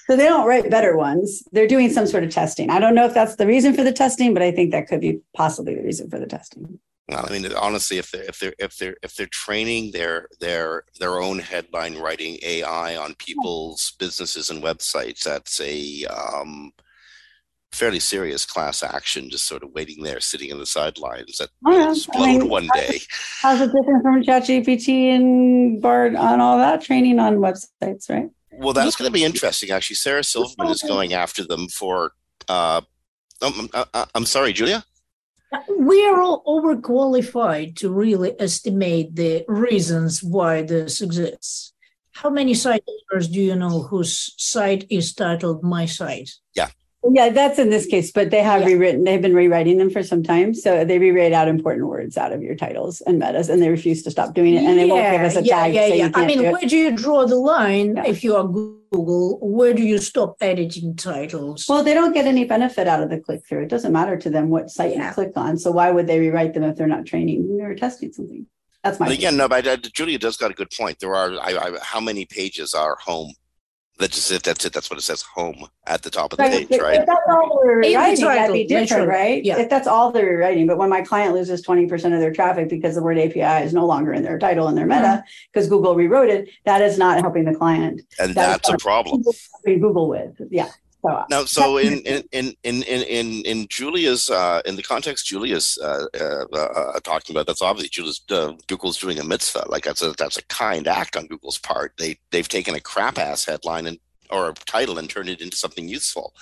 So they don't write better ones. They're doing some sort of testing. I don't know if that's the reason for the testing, but I think that could be possibly the reason for the testing. Well, I mean, honestly, if they're if they're if they're if they're training their their their own headline writing AI on people's businesses and websites, that's a um, fairly serious class action. Just sort of waiting there, sitting in the sidelines, that Oh, will yeah. I mean, one day. How's it different from ChatGPT and Bard on all that training on websites, right? Well, that's going to be interesting. Actually, Sarah Silverman is going after them for. Uh, um, uh, uh, I'm sorry, Julia. We are all overqualified to really estimate the reasons why this exists. How many site owners do you know whose site is titled My Site? Yeah, that's in this case, but they have Yeah. rewritten, they've been rewriting them for some time. So they rewrite out important words out of your titles and metas, and they refuse to stop doing it. And they won't give us a yeah, tag. yeah, saying yeah. you I mean, do where do you draw the line Yeah. if you are Google? Where do you stop editing titles? Well, they don't get any benefit out of the click through. It doesn't matter to them what site Yeah. you click on. So why would they rewrite them if they're not training or testing something? That's my But again, no, but uh, Julia does got a good point. There are I, I, how many pages are home? That's just it. That's it. That's what it says. Home at the top of the Right, page, right? If that's all they're In the rewriting, that'd be different, right? yeah. If that's all they're rewriting, but when my client loses 20% of their traffic because the word API is no longer in their title and their Mm-hmm. meta because Google rewrote it, that is not helping the client. And that's that's a problem. Helping Google with, yeah. So Now, so in in in in in in, in Julia's uh, in the context Julia's uh, uh, uh, talking about, that's obviously Julia's uh, Google's doing a mitzvah. Like that's a that's a kind act on Google's part. They they've taken a crap ass headline and or a title and turned it into something useful.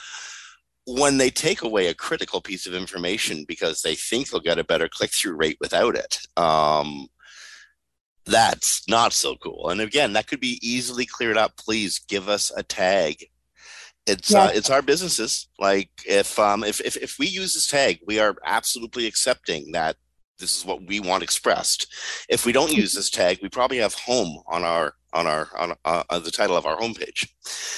When they take away a critical piece of information because they think they'll get a better click through rate without it, um, that's not so cool. And again, that could be easily cleared up. Please give us a tag it's uh, it's our businesses. Like if um if, if if we use this tag, we are absolutely accepting that this is what we want expressed. If we don't use this tag, we probably have home on our on our on, uh, on the title of our homepage.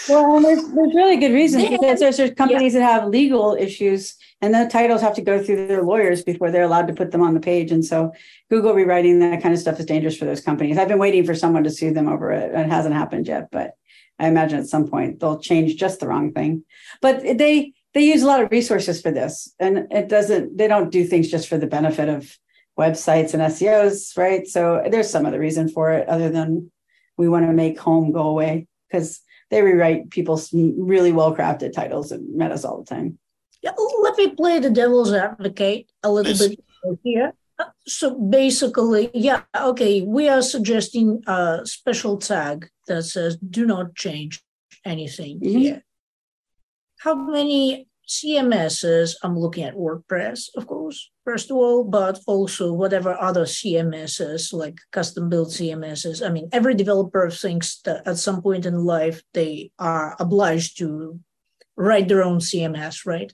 Well, and there's, there's really good reasons because there's, there's companies that have legal issues and the titles have to go through their lawyers before they're allowed to put them on the page. And so Google rewriting that kind of stuff is dangerous for those companies. I've been waiting for someone to sue them over it. It hasn't happened yet, but I imagine at some point they'll change just the wrong thing. But they they use a lot of resources for this, and it doesn't. They don't do things just for the benefit of websites and SEOs, right? So there's some other reason for it other than we want to make home go away because they rewrite people's really well crafted titles and metas all the time. Yeah, let me play the devil's advocate a little bit here. So basically, yeah, okay, we are suggesting a special tag that says do not change anything Mhm. here. How many CMSs? I'm looking at WordPress, of course, first of all, but also whatever other CMSs like custom built CMSs. I mean, every developer thinks that at some point in life they are obliged to write their own CMS, right?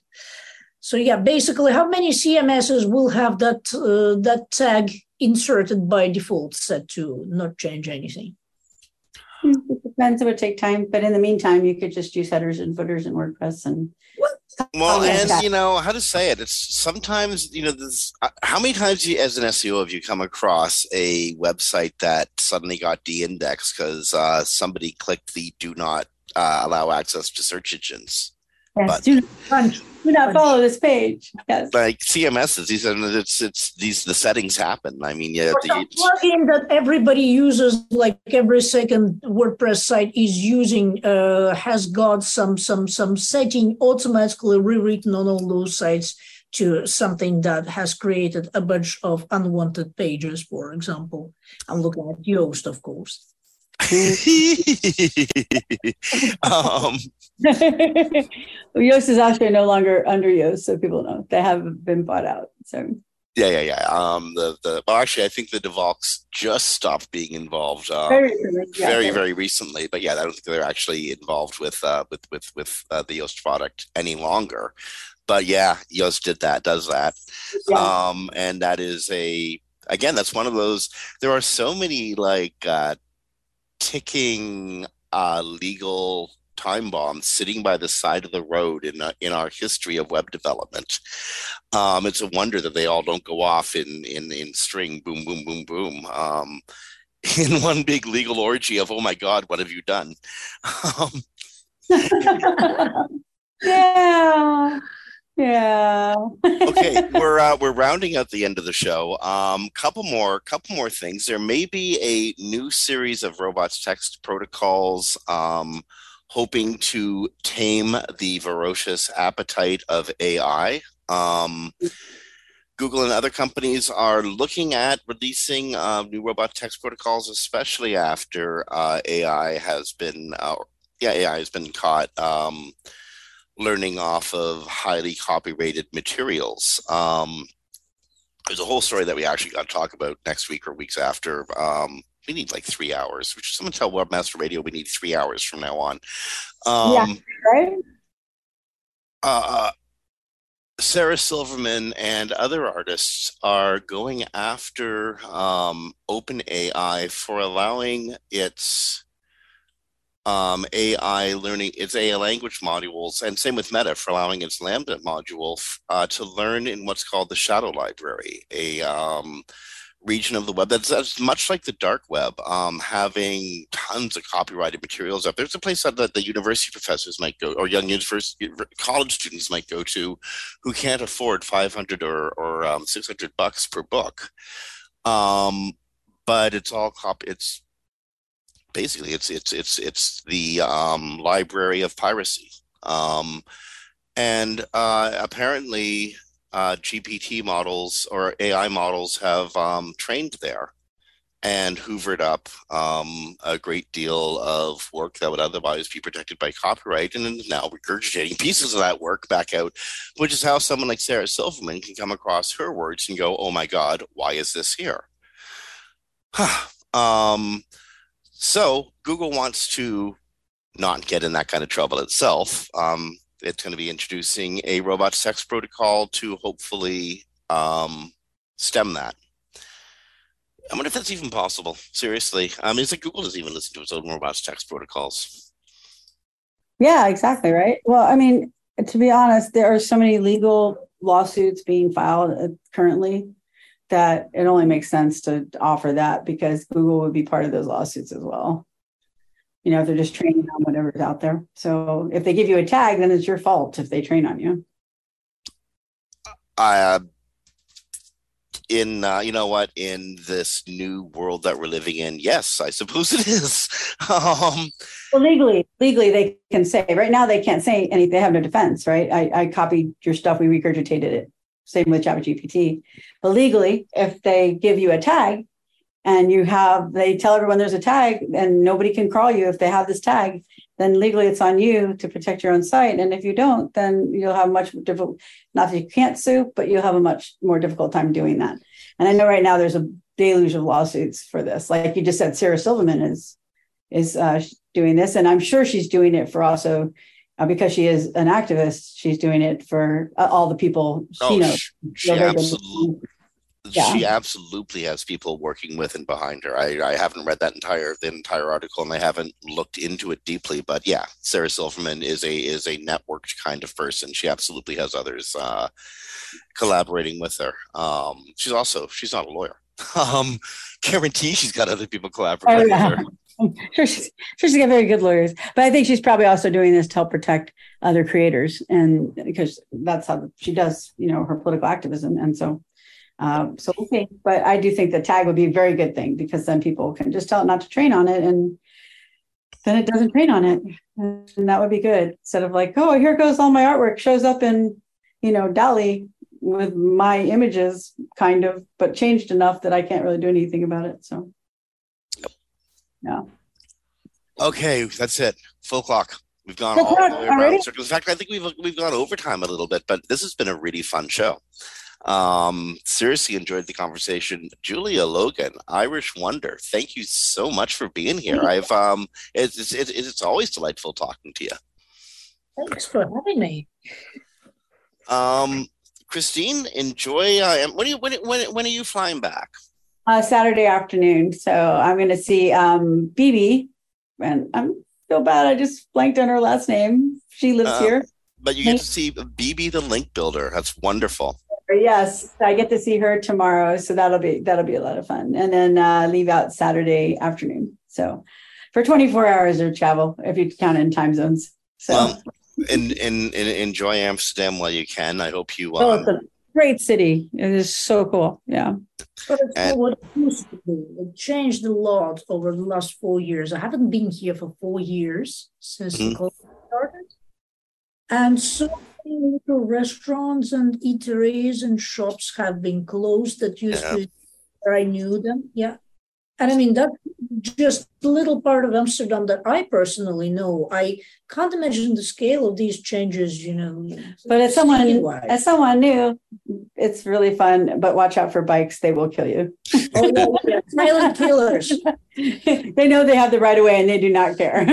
So yeah, basically, how many CMSs will have that uh, that tag inserted by default, set to not change anything? It depends. It would take time, but in the meantime, you could just use headers and footers in WordPress and Well, Oh, and you know how to say it. It's sometimes you know this. uh, How many times you, as an SEO have you come across a website that suddenly got de-indexed because uh, somebody clicked the "do not uh, allow access to search engines"? Yes, But- do, not, do not follow this page. Yes. Like CMSs, these are it's it's these the settings happen. I mean, yeah, Or the, plugin that everybody uses, like every second WordPress site is using, uh, has got some some some setting automatically rewritten on all those sites to something that has created a bunch of unwanted pages. For example, I'm looking at Yoast, of course. um, Yoast is actually no longer under Yoast, so people know they have been bought out. So yeah, yeah, yeah. Um, the the well, actually, I think the de Valks just stopped being involved. Um, very, yeah. very very recently but yeah i don't think they're actually involved with uh with with with uh, the yoast product any longer but yeah, Yoast did that, does that. Yeah. Um, and that is a again, that's one of those. There are so many like uh, ticking uh, legal time bomb sitting by the side of the road in uh, in our history of web development. Um, it's a wonder that they all don't go off in in in string, boom, boom, boom, boom. Um, in one big legal orgy of oh my god what have you done um, yeah. Yeah. okay, we're uh, we're rounding out the end of the show. Um, couple more, couple more things. There may be a new series of robots text protocols, um, hoping to tame the ferocious appetite of AI. Um, Google and other companies are looking at releasing uh, new robot text protocols, especially after uh, AI has been, uh, yeah, AI has been caught. Um, learning off of highly copyrighted materials. Um, there's a whole story that we actually got to talk about next week or weeks after. Um, we need like three hours, which someone tell Webmaster Radio we need three hours from now on. Um, yeah, right. Uh, Sarah Silverman and other artists are going after um, OpenAI for allowing its um, AI learning, its AI language modules, and same with Meta for allowing its Lambda module uh, to learn in what's called the shadow library, a um, region of the web that's, that's, much like the dark web, um, having tons of copyrighted materials up. There's a place that the, the university professors might go, or young university college students might go to, who can't afford 500 or, or um, 600 bucks per book. Um, but it's all copy. It's basically it's it's it's it's the um, library of piracy. Um, and uh, apparently uh, gpt models or ai models have um, trained there and hoovered up um, a great deal of work that would otherwise be protected by copyright and now regurgitating pieces of that work back out which is how someone like sarah silverman can come across her words and go oh my god why is this here? Um, so Google wants to not get in that kind of trouble itself. Um, it's going to be introducing a robot text protocol to hopefully um, stem that. I wonder if that's even possible. Seriously, I mean, it's like Google doesn't even listen to its own robots text protocols. Yeah, exactly. Right. Well, I mean, to be honest, there are so many legal lawsuits being filed uh, currently that it only makes sense to offer that because Google would be part of those lawsuits as well. You know, if they're just training on whatever's out there. So if they give you a tag, then it's your fault if they train on you. Uh, in uh, you know what in this new world that we're living in yes i suppose it is um, well legally legally they can say right now they can't say anything they have no defense right i, I copied your stuff we regurgitated it same with ChatGPT. But legally, if they give you a tag and you have, they tell everyone there's a tag and nobody can crawl you if they have this tag, then legally it's on you to protect your own site. And if you don't, then you'll have much difficult, not that you can't sue, but you'll have a much more difficult time doing that. And I know right now there's a deluge of lawsuits for this. Like you just said, Sarah Silverman is is uh, doing this, and I'm sure she's doing it for also uh, because she is an activist, she's doing it for uh, all the people she oh, knows. She, she absolutely, yeah. she absolutely has people working with and behind her. I, I haven't read that entire the entire article, and I haven't looked into it deeply. But yeah, Sarah Silverman is a is a networked kind of person. She absolutely has others uh, collaborating with her. Um, she's also she's not a lawyer. Um, guarantee she's got other people collaborating oh, yeah. with her. Sure she's, sure she's got very good lawyers but i think she's probably also doing this to help protect other creators and because that's how she does you know her political activism. And so um, so okay but i do think the tag would be a very good thing because then people can just tell it not to train on it and then it doesn't train on it. And that would be good. Instead of like oh here goes all my artwork shows up in you know DALL-E with my images kind of but changed enough that i can't really do anything about it. So yeah. Okay, that's it. Full clock. We've gone Full all clock. the way around circles. In fact, I think we've we've gone overtime a little bit, but this has been a really fun show. Um, seriously enjoyed the conversation. Julia Logan, Irish Wonder, thank you so much for being here. I've um, it's it's, it's always delightful talking to you. Thanks for having me. Um, Kristine, enjoy. Uh, when are you when when when are you flying back? Uh, Saturday afternoon. So I'm going to see um, Bibi, and I'm so bad. I just blanked on her last name. She lives Uh, here. But you get to see Bibi the Link Builder. That's wonderful. Yes, I get to see her tomorrow, so that'll be that'll be a lot of fun. And then uh, leave out Saturday afternoon. So for 24 hours of travel, if you count in time zones. So Well, and, and, and enjoy Amsterdam while you can. I hope you. oh, Um, a great city. It is so cool. Yeah. But it's And- what it used to be. It changed a lot over the last four years. I haven't been here for four years since the Mhm. COVID started. And so many little restaurants and eateries and shops have been closed that used Yeah. to where I knew them. Yeah. And I mean that just a little part of Amsterdam that I personally know. I can't imagine the scale of these changes, you know. But as someone citywide. as someone new, it's really fun. But watch out for bikes; they will kill you. oh, yeah, yeah. silent killers. they know they have the right of way, and they do not care.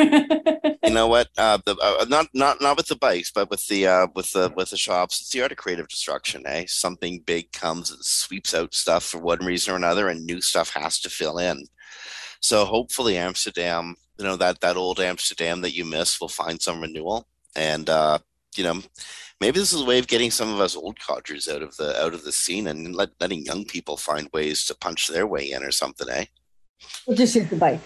you know what? Uh, the, uh, not not not with the bikes, but with the uh, with the with the shops. It's the art of creative destruction. Eh? Something big comes and sweeps out stuff for one reason or another, and new stuff has to fill in. So hopefully, Amsterdam, you know that that old Amsterdam that you miss, will find some renewal, and uh, you know. Maybe this is a way of getting some of us old codgers out of the out of the scene and let, letting young people find ways to punch their way in or something, eh? we'll just use the bike.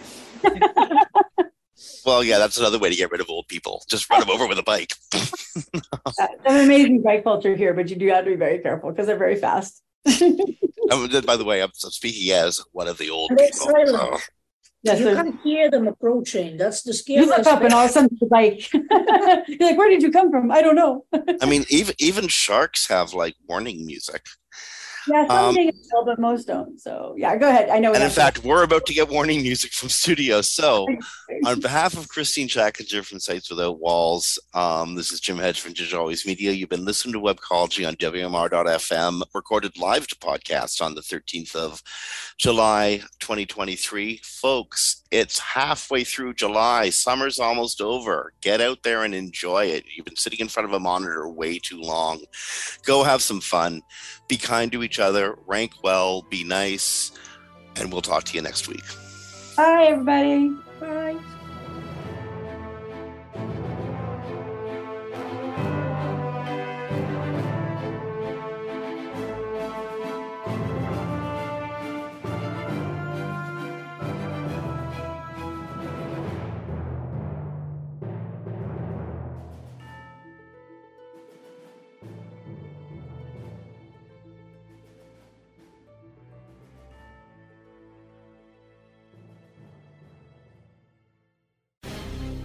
Well, yeah, that's another way to get rid of old people. Just run them over with a bike. Uh, an amazing bike culture here, but you do have to be very careful because they're very fast. Um, by the way, I'm I'm speaking as one of the old people. so- Yes, you there's- can hear them approaching. That's the scary. you scary look up and all of a sudden the bike. You're like, where did you come from? I don't know. I mean, even even sharks have like warning music. Yeah, some Um, will, but most don't. So yeah, go ahead. I know. And in fact, we're about to get warning music from studio. So, on behalf of Kristine Schachinger from Sites Without Walls, um, this is Jim Hedger from Digital Always Media. You've been listening to Webcology on WMR.FM, recorded live to podcast on the 13th of July, 2023. Folks, it's halfway through July. Summer's almost over. Get out there and enjoy it. You've been sitting in front of a monitor way too long. Go have some fun. Be kind to each other. Rank well. Be nice. And we'll talk to you next week. Bye, everybody. Bye.